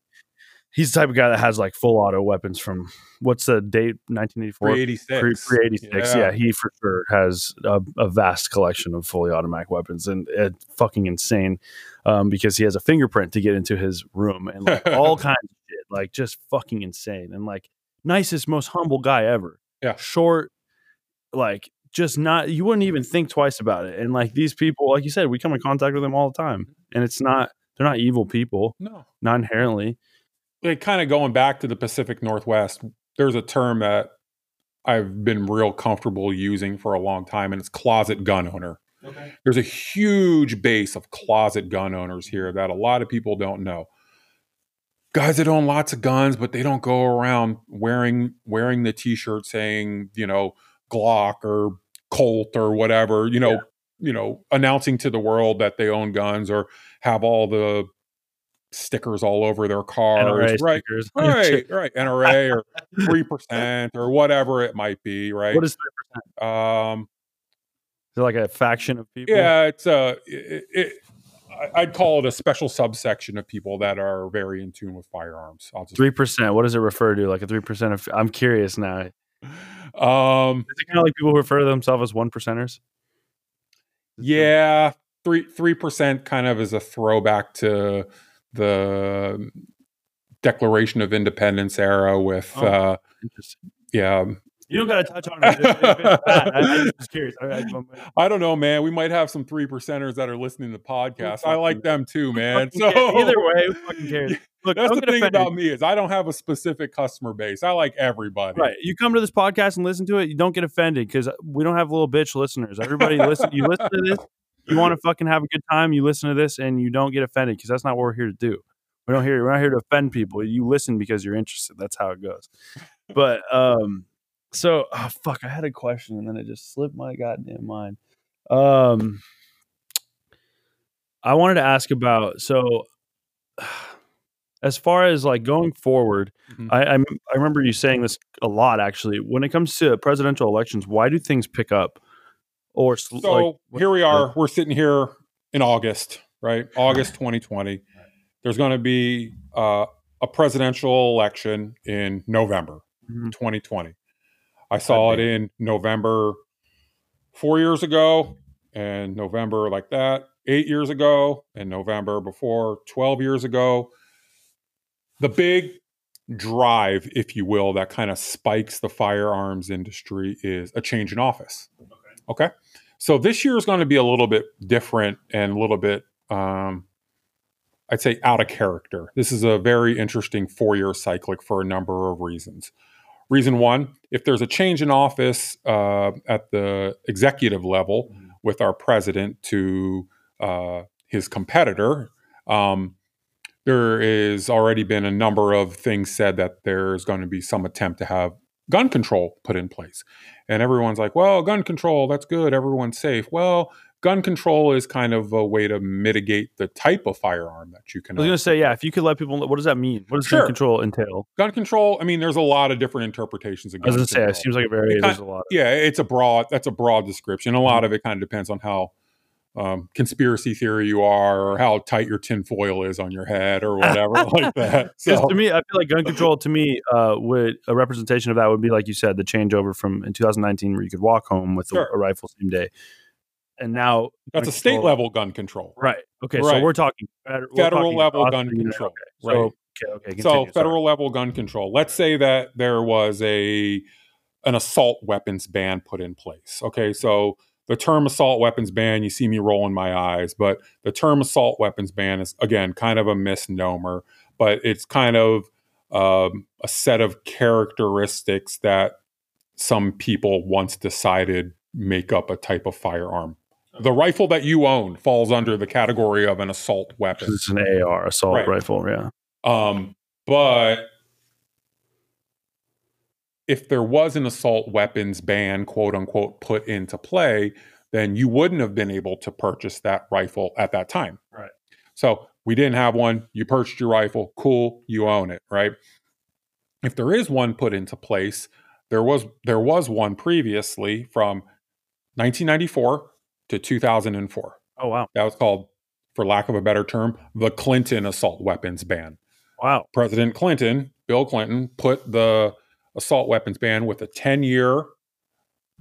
He's the type of guy that has like full auto weapons from what's the date? 1984 386. Pre- 386 yeah. he for sure has a, a vast collection of fully automatic weapons and it's fucking insane um, because he has a fingerprint to get into his room and like all kinds of shit like just fucking insane and like nicest most humble guy ever. Yeah. short like just not you wouldn't even think twice about it and like these people like you said we come in contact with them all the time and it's not they're not evil people. No, not inherently like kind of going back to the Pacific Northwest. There's a term that I've been real comfortable using for a long time, and it's closet gun owner. okay there's a huge base of closet gun owners here that a lot of people don't know. Guys that own lots of guns, but they don't go around wearing wearing the T-shirt saying, you know, Glock or Colt or whatever, you know, Yeah. you know, announcing to the world that they own guns or have all the stickers all over their cars, NRA right? stickers. Right, right, NRA or three percent or whatever it might be, right? what is three um, is it like a faction of people yeah, it's uh, it, it, I'd call it a special subsection of people that are very in tune with firearms. Three percent. What does it refer to? Like a three percent of? I'm curious now. Is um, it kind of like people who refer to themselves as one percenters? yeah, three three percent kind of is a throwback to the Declaration of Independence era with Oh. uh, yeah. You don't got to touch on it. if it's bad. I, I'm just curious. I, I, I don't know, man. We might have some three percenters that are listening to the podcast. I like them too, man. So care. either way, who fucking cares? Look, That's the thing offended. about me is I don't have a specific customer base. I like everybody. Right. You come to this podcast and listen to it, you don't get offended because we don't have little bitch listeners. Everybody listen you listen to this, you want to fucking have a good time, you listen to this and you don't get offended because that's not what we're here to do. We don't here we're not here to offend people. You listen because you're interested. That's how it goes. But um so oh fuck, I had a question and then it just slipped my goddamn mind. Um I wanted to ask about so as far as like going forward, Mhm. I, I I remember you saying this a lot actually. When it comes to presidential elections, why do things pick up? Or So like, here we are. We're sitting here in August, right? August 2020. There's going to be uh, a presidential election in November Mhm. 2020. I saw it in November four years ago, and November like that eight years ago, and November before 12 years ago. The big drive, if you will, that kind of spikes the firearms industry is a change in office. Okay. So this year is going to be a little bit different and a little bit, um, I'd say, out of character. This is a very interesting four year cyclic for a number of reasons. Reason one, if there's a change in office uh, at the executive level with our president to uh, his competitor, um, there is already been a number of things said that there's going to be some attempt to have gun control put in place. And everyone's like, well, gun control, that's good. Everyone's safe. Well, gun control is kind of a way to mitigate the type of firearm that you can I was gonna say, yeah. If you could let people, know, what does that mean? What does Sure. gun control entail? gun control, I mean, there's a lot of different interpretations of gun I was gun gonna say, it seems like it varies. It There's a lot. yeah, it's a broad. That's a broad description. A lot mm-hmm. of it kind of depends on how um, conspiracy theory you are, or how tight your tinfoil is on your head, or whatever like that. Because So, to me, I feel like gun control to me uh, would a representation of that would be like you said, the changeover from in 2019 where you could walk home with a- Sure. a, rifle same day, and now that's a state control- level gun control, right? Okay, so Right. we're talking feder- we're federal talking level gun control, So right? okay, okay, continue, so sorry. federal level gun control. Let's say that there was a an assault weapons ban put in place. Okay, so the term assault weapons ban, you see me rolling my eyes, but the term assault weapons ban is again kind of a misnomer, but it's kind of um, a set of characteristics that some people once decided make up a type of firearm. The rifle that you own falls under the category of an assault weapon. it's an AR assault Right. rifle. Yeah, Um, but if there was an assault weapons ban, quote unquote, put into play, then you wouldn't have been able to purchase that rifle at that time. Right. So we didn't have one. You purchased your rifle. Cool. You own it. Right. If there is one put into place, there was there was one previously from 1994 to 2004. Oh wow, That was called, for lack of a better term, the Clinton assault weapons ban. wow. President Clinton, Bill Clinton, put the assault weapons ban with a 10 year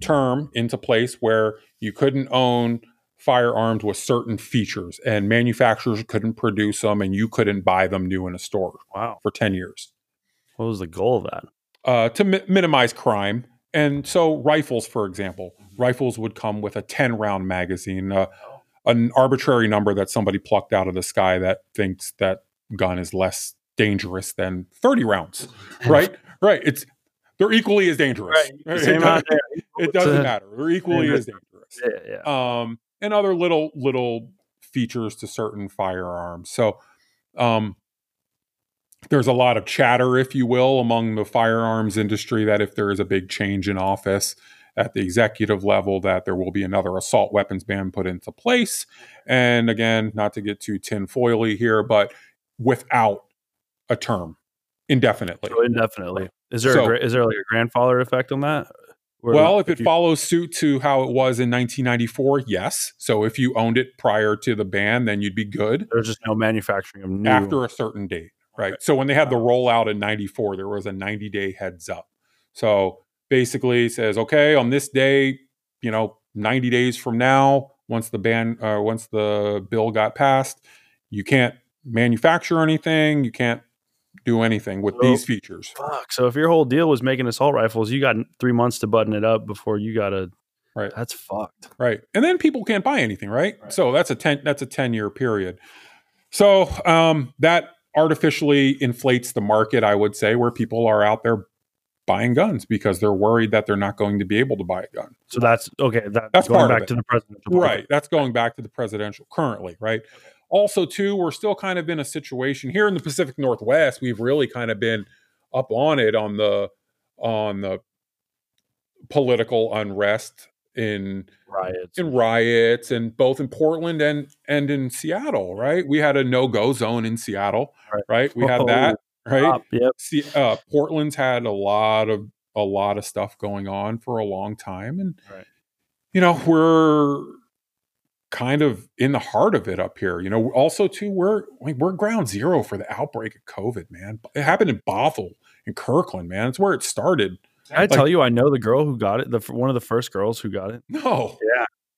term into place where you couldn't own firearms with certain features and manufacturers couldn't produce them and you couldn't buy them new in a store Wow. for 10 years What was the goal of that? uh, to mi- minimize crime. And so, rifles, for example, rifles would come with a 10 round magazine, uh, an arbitrary number that somebody plucked out of the sky that thinks that gun is less dangerous than 30 rounds, right? right. It's they're equally as dangerous. Right. It, Same amount doesn't, it doesn't matter. They're equally Yeah. as dangerous Yeah, yeah. um, and other little little features to certain firearms. So um, there's a lot of chatter, if you will, among the firearms industry that if there is a big change in office at the executive level, that there will be another assault weapons ban put into place. And again, not to get too tinfoily here, but without a term indefinitely. So indefinitely. Is there So- a, is there like a grandfather effect on that? Where Well, if it you- follows suit to how it was in 1994, yes. So if you owned it prior to the ban, then you'd be good there's just no manufacturing of new. after a certain date, right? So when they had the rollout in 94, there was a 90 day heads up. So basically says, okay, on this day, you know, 90 days from now, once the ban, uh, once the bill got passed, you can't manufacture anything, you can't do anything with So- these features. Fuck. So if your whole deal was making assault rifles, you got three months to button it up before you got to. Right. That's fucked. right and then people can't buy anything right, Right. so that's a 10 that's a 10 year period so um, that artificially inflates the market i would say where people are out there buying guns because they're worried that they're not going to be able to buy a gun So that's okay. That, That's going back to the presidential. right that's going back to the presidential currently right also too we're still kind of in a situation here in the pacific northwest we've really kind of been up on it on the on the political unrest in Riots. in riots and both in Portland and and in Seattle, right? We had a no go zone in Seattle, Right. right? We had Oh, that, right? Stop. Yep. See, uh, Portland's had a lot of a lot of stuff going on for a long time, and Right. you know we're kind of in the heart of it up here. You know, also too we're we're ground zero for the outbreak of COVID, man. It happened in Bothell in Kirkland, man. It's where it started. Did I tell you I know the girl who got it? The one of the first girls who got it. No.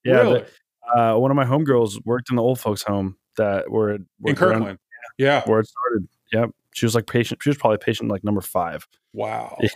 Yeah, really? the- uh, one of my homegirls worked in the old folks' home that were In were around- Kirkland. Yeah. where it started. Yep, she was like patient. She was probably patient like number five. Wow. Yeah.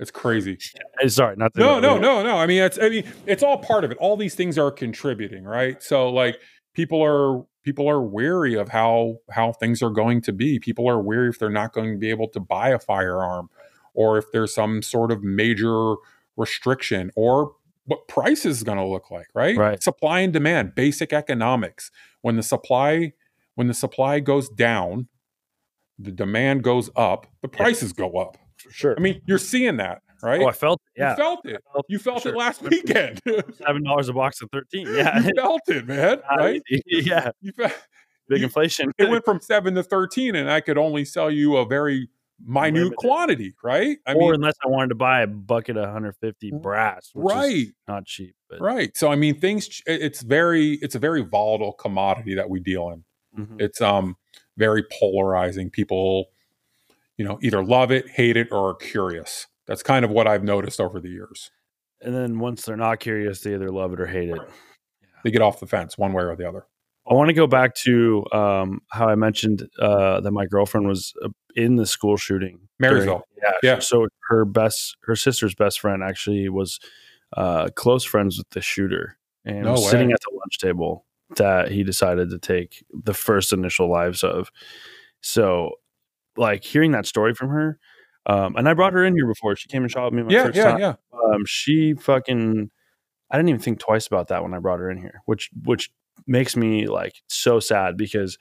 It's crazy. Sorry, not No, no, no, no. I mean, it's I mean, it's all part of it. All these things are contributing, right? So like people are people are wary of how how things are going to be. People are wary if they're not going to be able to buy a firearm or if there's some sort of major restriction or what price is going to look like, right? Right. Supply and demand, basic economics. When the supply when the supply goes down, the demand goes up, the prices go up. For sure. I mean, you're seeing that, right? oh, I felt it. Yeah, You felt it. felt You felt sure. it last weekend. seven dollars a box of thirteen. Yeah, felt it, man. Right? yeah, You fe- big inflation. it went from seven to thirteen, and I could only sell you a very minute Limited. quantity, right? I or mean, unless I wanted to buy a bucket of 150 brass, which is right, not cheap. But right. So I mean, things. It's very, it's a very volatile commodity that we deal in. Mhm. It's um very polarizing. People, you know, either love it, hate it, or are curious. That's kind of what I've noticed over the years. and then once they're not curious, they either love it or hate it. They get off the fence one way or the other. I want to go back to um, how I mentioned uh, that my girlfriend was uh, in the school shooting. during- yeah, Yeah. So her best, her sister's best friend actually was uh, close friends with the shooter, and No was sitting at the lunch table that he decided to take the first initial lives of. So, like hearing that story from her, um, and I brought her in here before. She came and shot with me my Yeah, first yeah, time yeah. um, she fucking I didn't even think twice about that when I brought her in here, which which makes me like so sad because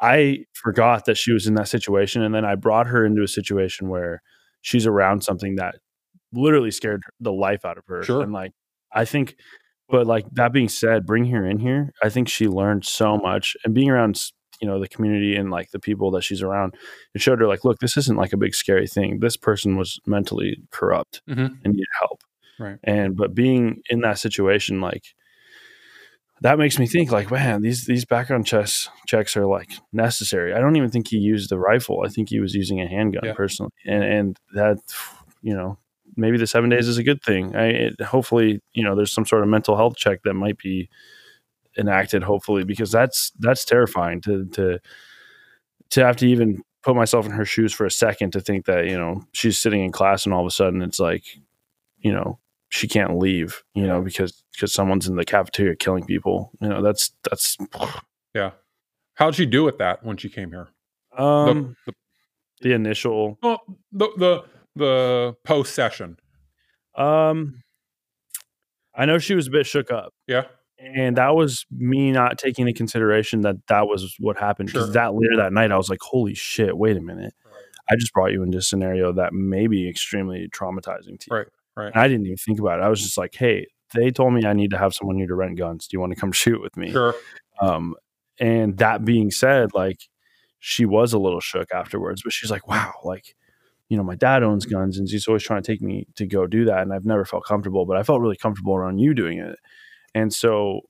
I forgot that she was in that situation and then I brought her into a situation where she's around something that literally scared the life out of her. Sure. And like I think but like that being said, bring her in here. I think she learned so much and being around you know the community and like the people that she's around it showed her like look this isn't like a big scary thing this person was mentally corrupt Mhm. and needed help Right. and but being in that situation like that makes me think like man these these background checks checks are like necessary i don't even think he used the rifle i think he was using a handgun Yeah. personally and and that you know maybe the seven days is a good thing i it, hopefully you know there's some sort of mental health check that might be enacted hopefully because that's that's terrifying to to to have to even put myself in her shoes for a second to think that you know she's sitting in class and all of a sudden it's like you know she can't leave you know because because someone's in the cafeteria killing people you know that's that's Yeah. How'd she do with that when she came here? um the, the initial well, the the the post session. um i know she was a bit shook up Yeah. And that was me not taking into consideration that that was what happened because Sure. that later that night i was like holy shit wait a minute i just brought you into a scenario that may be extremely traumatizing to you Right. Right. and i didn't even think about it i was just like hey they told me i need to have someone here to rent guns do you want to come shoot with me Sure. um and that being said like she was a little shook afterwards but she's like wow like you know my dad owns guns and he's always trying to take me to go do that and i've never felt comfortable but i felt really comfortable around you doing it and so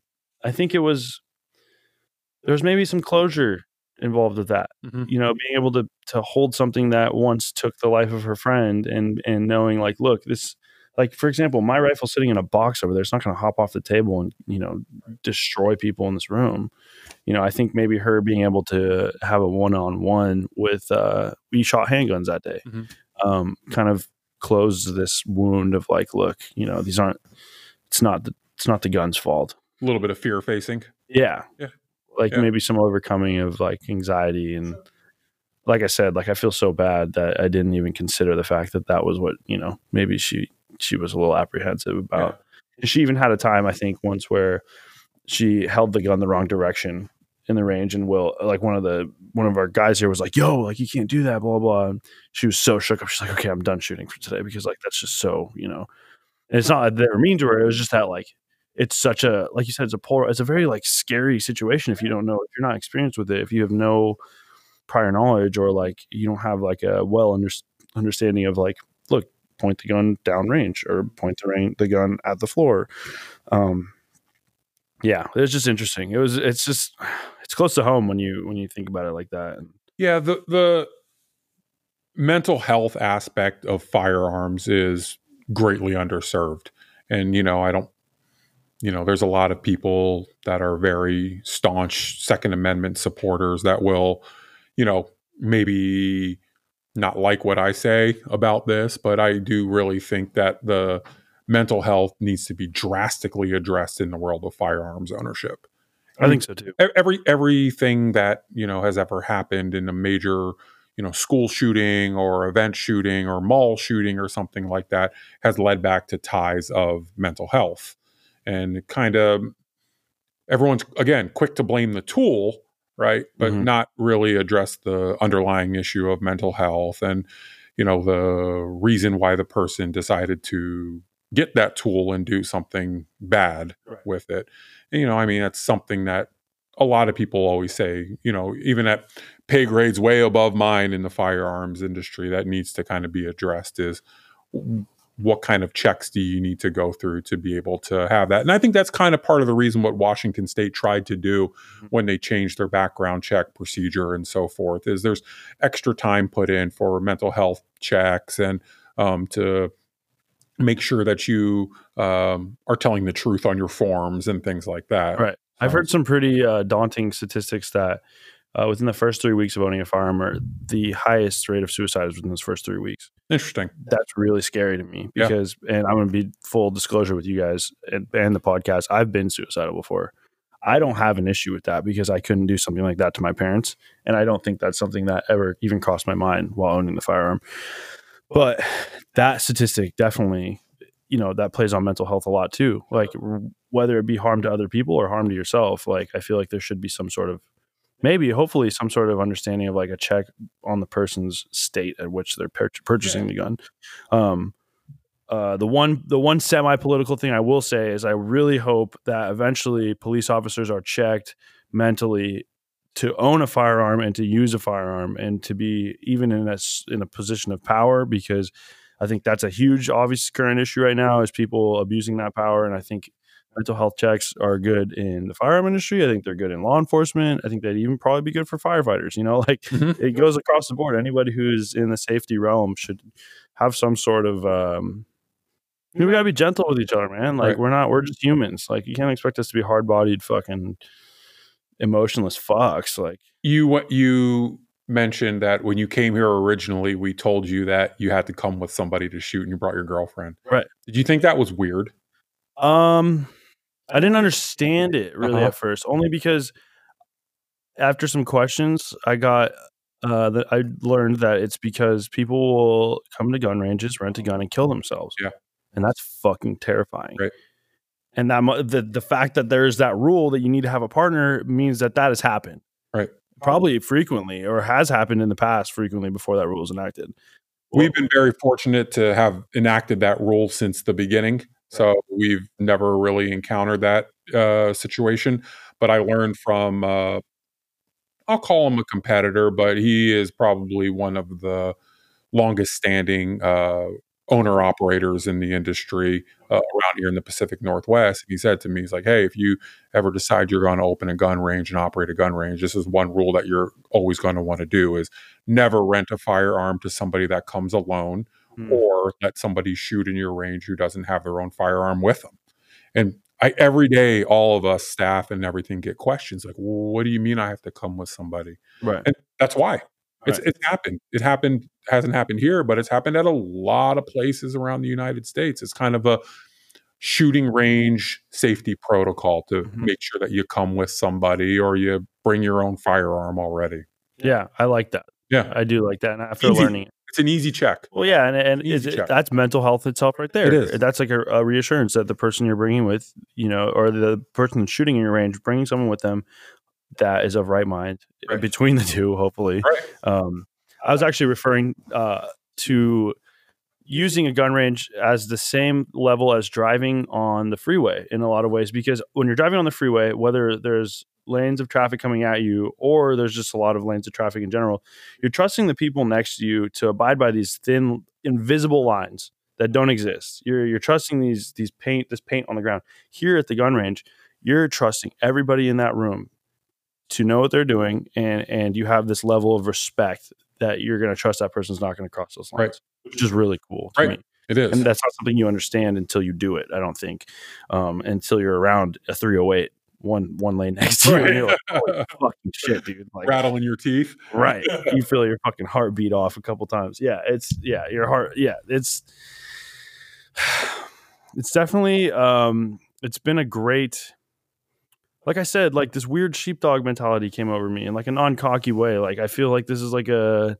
i think it was there's maybe some closure involved with that Mhm. you know being able to to hold something that once took the life of her friend and and knowing like look this like for example my rifle sitting in a box over there it's not going to hop off the table and you know destroy people in this room you know i think maybe her being able to have a one-on-one with uh we shot handguns that day Mhm. um kind of closed this wound of like look you know these aren't it's not the it's not the gun's fault A little bit of fear facing. yeah. Yeah. Like Yeah. maybe some overcoming of like anxiety and like I said, like I feel so bad that I didn't even consider the fact that that was what, you know, maybe she she was a little apprehensive about. And she even had a time I think once where she held the gun the wrong direction in the range and will like one of the one of our guys here was like, "Yo, like you can't do that, blah blah." And she was so shook up. She's like, "Okay, I'm done shooting for today because like that's just so, you know." And it's not that they were mean to her. It was just that like it's such a like you said it's a polar it's a very like scary situation if you don't know if you're not experienced with it if you have no prior knowledge or like you don't have like a well under, understanding of like look point the gun down range or point the, rain, the gun at the floor um yeah it was just interesting it was it's just it's close to home when you when you think about it like that Yeah, the the mental health aspect of firearms is greatly underserved. And you know, I don't you know, there's a lot of people that are very staunch Second Amendment supporters that will, you know, maybe not like what I say about this, but I do really think that the mental health needs to be drastically addressed in the world of firearms ownership. I think so too. Every everything that you know has ever happened in a major, you know, school shooting or event shooting or mall shooting or something like that has led back to ties of mental health, and kind of everyone's again quick to blame the tool, right? But Mhm. not really address the underlying issue of mental health and you know the reason why the person decided to get that tool and do something bad Right. with it. And, you know, I mean, that's something that a lot of people always say, you know, even at pay grades way above mine in the firearms industry, that needs to kind of be addressed is what kind of checks do you need to go through to be able to have that? And I think that's kind of part of the reason what Washington State tried to do Mhm. when they changed their background check procedure and so forth is there's extra time put in for mental health checks and um, to make sure that you um, are telling the truth on your forms and things like that. Right. I've So- heard some pretty uh, daunting statistics that uh, within the first three weeks of owning a firearm, or the highest rate of suicides within those first three weeks. Interesting. That's really scary to me Yeah. because, and I'm going to be full disclosure with you guys and, and the podcast. I've been suicidal before. I don't have an issue with that because I couldn't do something like that to my parents, and I don't think that's something that ever even crossed my mind while owning the firearm. But that statistic definitely, you know, that plays on mental health a lot too. Like r- whether it be harm to other people or harm to yourself, like I feel like there should be some sort of maybe hopefully some sort of understanding of like a check on the person's state at which they're pur- purchasing the gun. Um, uh, the one the one semi political thing I will say is I really hope that eventually police officers are checked mentally to own a firearm and to use a firearm and to be even in a in a position of power because I think that's a huge obvious current issue right now is people abusing that power and I think mental health checks are good in the firearm industry I think they're good in law enforcement I think they'd even probably be good for firefighters you know like Mhm. it goes across the board anybody who's in the safety realm should have some sort of um we gotta be gentle with each other, man. Like Right. we're not, we're just humans. Like you can't expect us to be hard bodied, fucking emotionless fucks. Like You what you mentioned that when you came here originally, we told you that you had to come with somebody to shoot, and you brought your girlfriend. Right. Did you think that was weird? Um, I didn't understand it really Uh-huh. at first, only because after some questions, I got uh, that I learned that it's because people will come to gun ranges, rent a gun, and kill themselves. Yeah. and that's fucking terrifying. Right. And that the the fact that there's that rule that you need to have a partner means that that has happened. Right. Probably frequently, or has happened in the past frequently before that rule was enacted. We've been very fortunate to have enacted that rule since the beginning. So we've never really encountered that uh, situation. But I learned from, uh, I'll call him a competitor, but he is probably one of the longest standing uh, owner operators in the industry uh, around here in the Pacific Northwest. He said to me, he's like, hey, if you ever decide you're going to open a gun range and operate a gun range, this is one rule that you're always going to want to do is never rent a firearm to somebody that comes alone Hmm. or let somebody shoot in your range who doesn't have their own firearm with them. And I every day, all of us staff and everything get questions like, well, "What do you mean I have to come with somebody?" Right. And that's why it's Right. it's happened. It happened hasn't happened here, but it's happened at a lot of places around the United States. It's kind of a shooting range safety protocol to Mhm. make sure that you come with somebody or you bring your own firearm already. Yeah, I like that. Yeah, I do like that. And after Easy. learning it. it's an easy check. Well, yeah, and, and it, that's mental health itself right there. It is. That's like a, a reassurance that the person you're bringing with, you know, or the person that's shooting in your range, bringing someone with them that is of right mind Right. between the two, hopefully. Right. Um, I was actually referring uh, to using a gun range as the same level as driving on the freeway in a lot of ways because when you're driving on the freeway whether there's lanes of traffic coming at you or there's just a lot of lanes of traffic in general you're trusting the people next to you to abide by these thin invisible lines that don't exist you're you're trusting these these paint this paint on the ground here at the gun range you're trusting everybody in that room to know what they're doing and and you have this level of respect that you're going to trust that person's not going to cross those lines Right. which is really cool to Right. me It is. and that's not something you understand until you do it. I don't think um, until you're around a 308, one one lane next to you, and you're like, holy fucking shit, dude! Like, Rattling your teeth. right, you feel your fucking heart beat off a couple times. Yeah, it's yeah, your heart. Yeah, it's it's definitely um, it's been a great. Like I said, like this weird sheepdog mentality came over me in like a non-cocky way. Like I feel like this is like a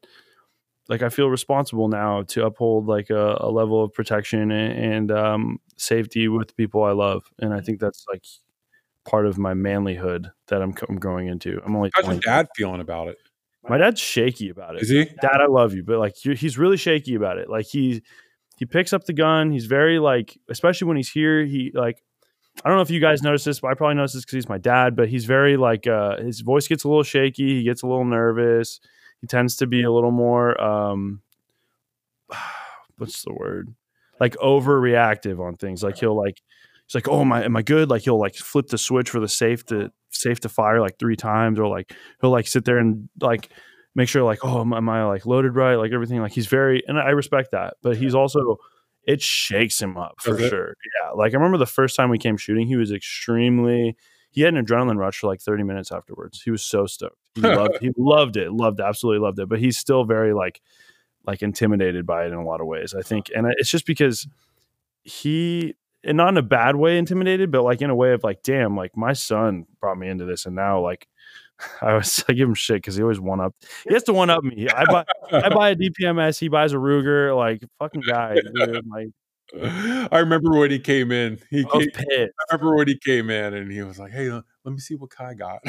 like I feel responsible now to uphold like a, a level of protection and, and um, safety with the people I love, and I think that's like part of my manlyhood that I'm, I'm growing into. I'm only How's your dad feeling about it? my dad's shaky about it. Is he? Dad, I love you, but like he's really shaky about it. Like he he picks up the gun. He's very like, especially when he's here. He like, I don't know if you guys notice this, but I probably noticed this because he's my dad. But he's very like, uh, his voice gets a little shaky. He gets a little nervous. He tends to be a little more, um, what's the word? Like overreactive on things. Like he'll like, he's like, oh, am I am I good? Like he'll like flip the switch for the safe to safe to fire like three times, or like he'll like sit there and like make sure like oh am, am i like loaded right? Like everything like he's very and i respect that but he's also it shakes him up for it? sure. Yeah like i remember the first time we came shooting he was extremely he had an adrenaline rush for like 30 minutes afterwards. He was so stoked. He loved he loved it loved it, absolutely loved it but he's still very like like intimidated by it in a lot of ways i think and it's just because he and not in a bad way intimidated but like in a way of like damn like my son brought me into this and now like I was I give him shit because he always one up. He has to one up me. I buy I buy a DPMS. He buys a Ruger. Like fucking guy. Dude. Like I remember when he came in. He I came. I remember when he came in and he was like, "Hey, let me see what Kai got."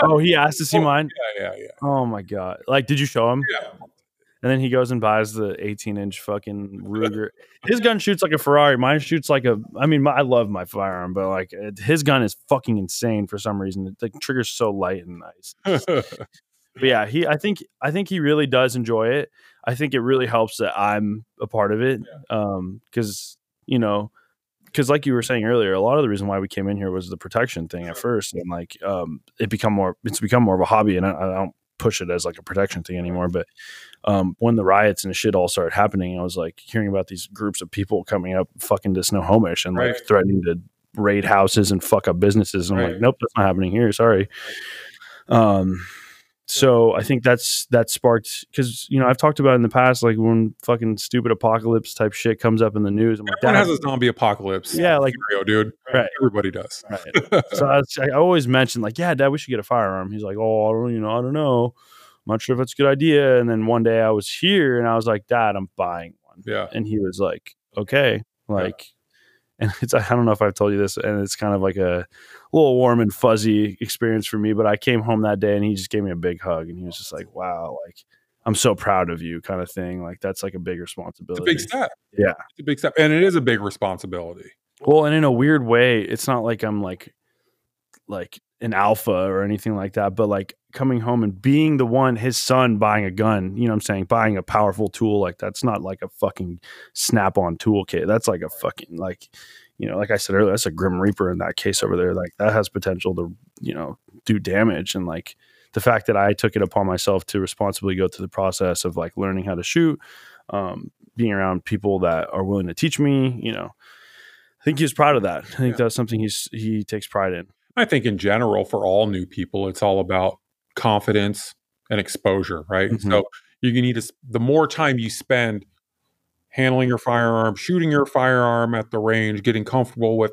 Oh, he asked to see Oh, mine. yeah, yeah, yeah. Oh my god! Like, did you show him? Yeah. And then he goes and buys the 18 inch fucking Ruger. His gun shoots like a Ferrari. Mine shoots like a. I mean, my, I love my firearm, but like it, his gun is fucking insane for some reason. The trigger's so light and nice. But yeah, he. I think. I think he really does enjoy it. I think it really helps that I'm a part of it. Um, because you know, because like you were saying earlier, a lot of the reason why we came in here was the protection thing at first, and like, um, it become more. It's become more of a hobby, and I, I don't push it as like a protection thing anymore. But um, when the riots and the shit all started happening, I was like hearing about these groups of people coming up fucking to Snohomish and like threatening to raid houses and fuck up businesses. And I'm Right. like, nope, that's not happening here. Sorry. Um, so I think that's that sparked because you know I've talked about in the past like when fucking stupid apocalypse type shit comes up in the news. I'm like, Everyone has a zombie apocalypse. Yeah, like- scenario, dude. Right. Everybody does. Right. so I, was, I always mentioned like, yeah, Dad, we should get a firearm. He's like, oh, I don't, you know, I don't know. I'm not sure if it's a good idea. And then one day I was here and I was like, Dad, I'm buying one. yeah. And he was like, okay, like, and it's I don't know if I've told you this, and it's kind of like a little warm and fuzzy experience for me. But I came home that day and he just gave me a big hug and he was just like, wow, like. I'm so proud of you, kind of thing. Like that's like a big It's responsibility. a big step. Yeah. It's a big step. And it is a big responsibility. Well, and in a weird way, it's not like I'm like like an alpha or anything like that, but like coming home and being the one, his son buying a gun, you know what I'm saying, buying a powerful tool like that's not like a fucking snap on toolkit. That's like a fucking like you know, like I said earlier, that's a Grim Reaper in that case over there. Like that has potential to, you know, do damage. And like the fact that I took it upon myself to responsibly go through the process of like learning how to shoot, um, being around people that are willing to teach me, you know, I think he's proud of that. I think Yeah. that's something he's he takes pride in. I think in general, for all new people, it's all about confidence and exposure, right? Mhm. So you need to, the more time you spend handling your firearm, shooting your firearm at the range, getting comfortable with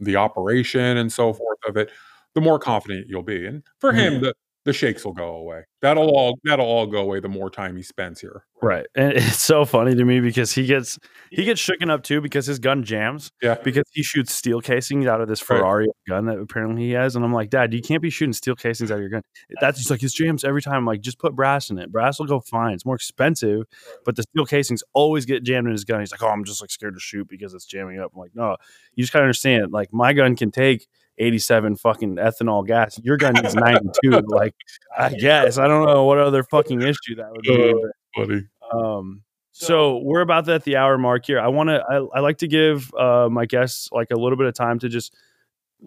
the operation and so forth of it, the more confident you'll be. And for him, the the shakes will go away. That'll all that'll all go away the more time he spends here. Right. And it's so funny to me because he gets he gets shooken up too because his gun jams Yeah. because he shoots steel casings out of this Right. Ferrari gun that apparently he has. And I'm like, Dad, you can't be shooting steel casings out of your gun. That's just like his jams every time. I'm like, just put brass in it. Brass will go fine. It's more expensive, but the steel casings always get jammed in his gun. He's like, Oh, I'm just like scared to shoot because it's jamming up. I'm like, no, you just gotta understand, like my gun can take 87 fucking ethanol gas. Your gun needs 92. like, I guess. I don't know what other fucking issue that would be. but- Buddy. um, so we're about at the hour mark here. I want to. I, I like to give uh, my guests like a little bit of time to just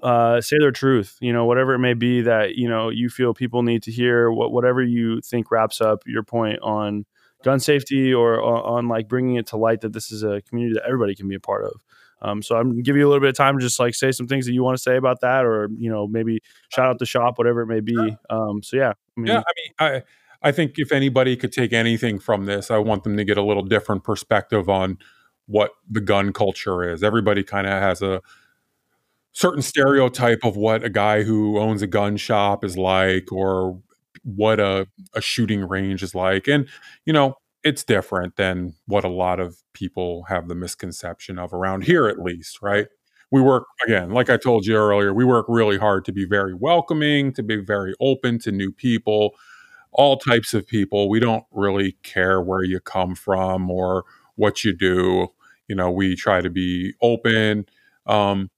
uh, say their truth. You know, whatever it may be that you know you feel people need to hear. What whatever you think wraps up your point on gun safety or on, on like bringing it to light that this is a community that everybody can be a part of. Um, so I'm gonna give you a little bit of time to just like say some things that you want to say about that, or you know maybe shout out the shop, whatever it may be. Um, so yeah, I mean, Yeah, I mean, I I think if anybody could take anything from this, I want them to get a little different perspective on what the gun culture is. Everybody kind of has a certain stereotype of what a guy who owns a gun shop is like, or what a a shooting range is like, and you know. It's different than what a lot of people have the misconception of around here, at least, right? We work, again, like I told you earlier, we work really hard to be very welcoming, to be very open to new people, all types of people. We don't really care where you come from or what you do. You know, we try to be open. Um,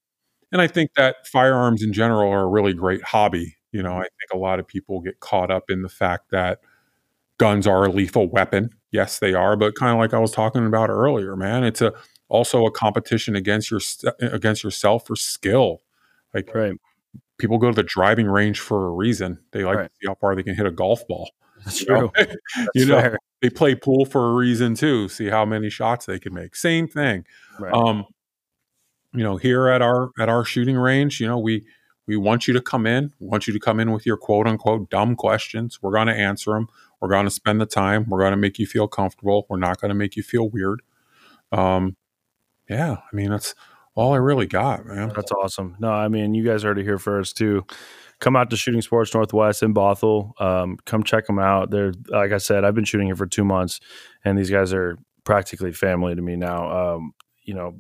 and I think that firearms in general are a really great hobby. You know, I think a lot of people get caught up in the fact that guns are a lethal weapon. Yes, they are, but kind of like I was talking about earlier, man, it's a also a competition against your against yourself for skill. Like right. people go to the driving range for a reason. They like Right. to see how far they can hit a golf ball. That's you know? true. you know, they play pool for a reason too. See how many shots they can make. Same thing. Right. Um, you know, here at our at our shooting range, you know, we we want you to come in. We want you to come in with your quote unquote dumb questions. We're going to answer them. We're going to spend the time. We're going to make you feel comfortable. We're not going to make you feel weird. Um, yeah, I mean that's all I really got, man. That's awesome. No, I mean, you guys heard it here first too. Come out to Shooting Sports Northwest in Bothell. Um, come check them out. They're like I said, I've been shooting here for two months, and these guys are practically family to me now. Um, you know,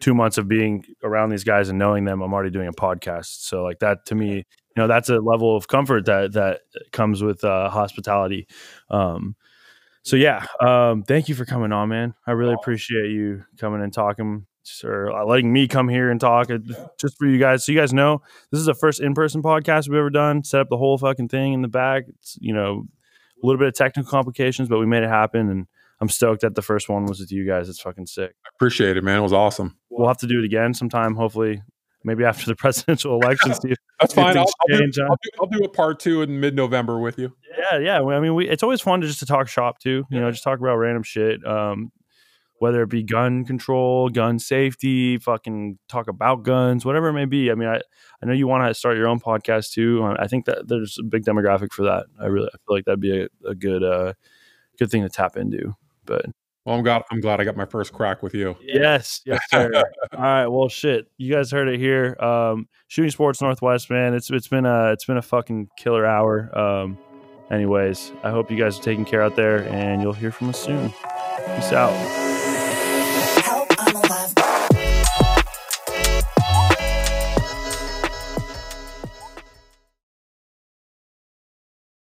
two months of being around these guys and knowing them, I'm already doing a podcast. So like that to me, you know, that's a level of comfort that that comes with uh, hospitality. Um, so yeah, um, thank you for coming on, man. I really appreciate you coming and talking, or uh, letting me come here and talk uh, just for you guys. So you guys know this is the first in-person podcast we've ever done. Set up the whole fucking thing in the back. It's you know a little bit of technical complications, but we made it happen, and I'm stoked that the first one was with you guys. It's fucking sick. i Appreciate it, man. It was awesome. We'll have to do it again sometime. Hopefully, maybe after the presidential election. If That's fine. I'll, I'll, do, change. I'll, do, I'll do a part two in mid November with you. Yeah, yeah. I mean, we, it's always fun to just to talk shop too. You know, just talk about random shit. Um, whether it be gun control, gun safety, fucking talk about guns, whatever it may be. I mean, I, I know you want to start your own podcast too. Uh, I think that there's a big demographic for that. I really I feel like that'd be a, a good uh, good thing to tap into. But Well, I'm glad I'm glad I got my first crack with you. yes, yes, sir. All right, well, shit. You guys heard it here. Um, Shooting Sports Northwest, man. It's it's been a it's been a fucking killer hour. Um, anyways, I hope you guys are taking care out there, and you'll hear from us soon. Peace out.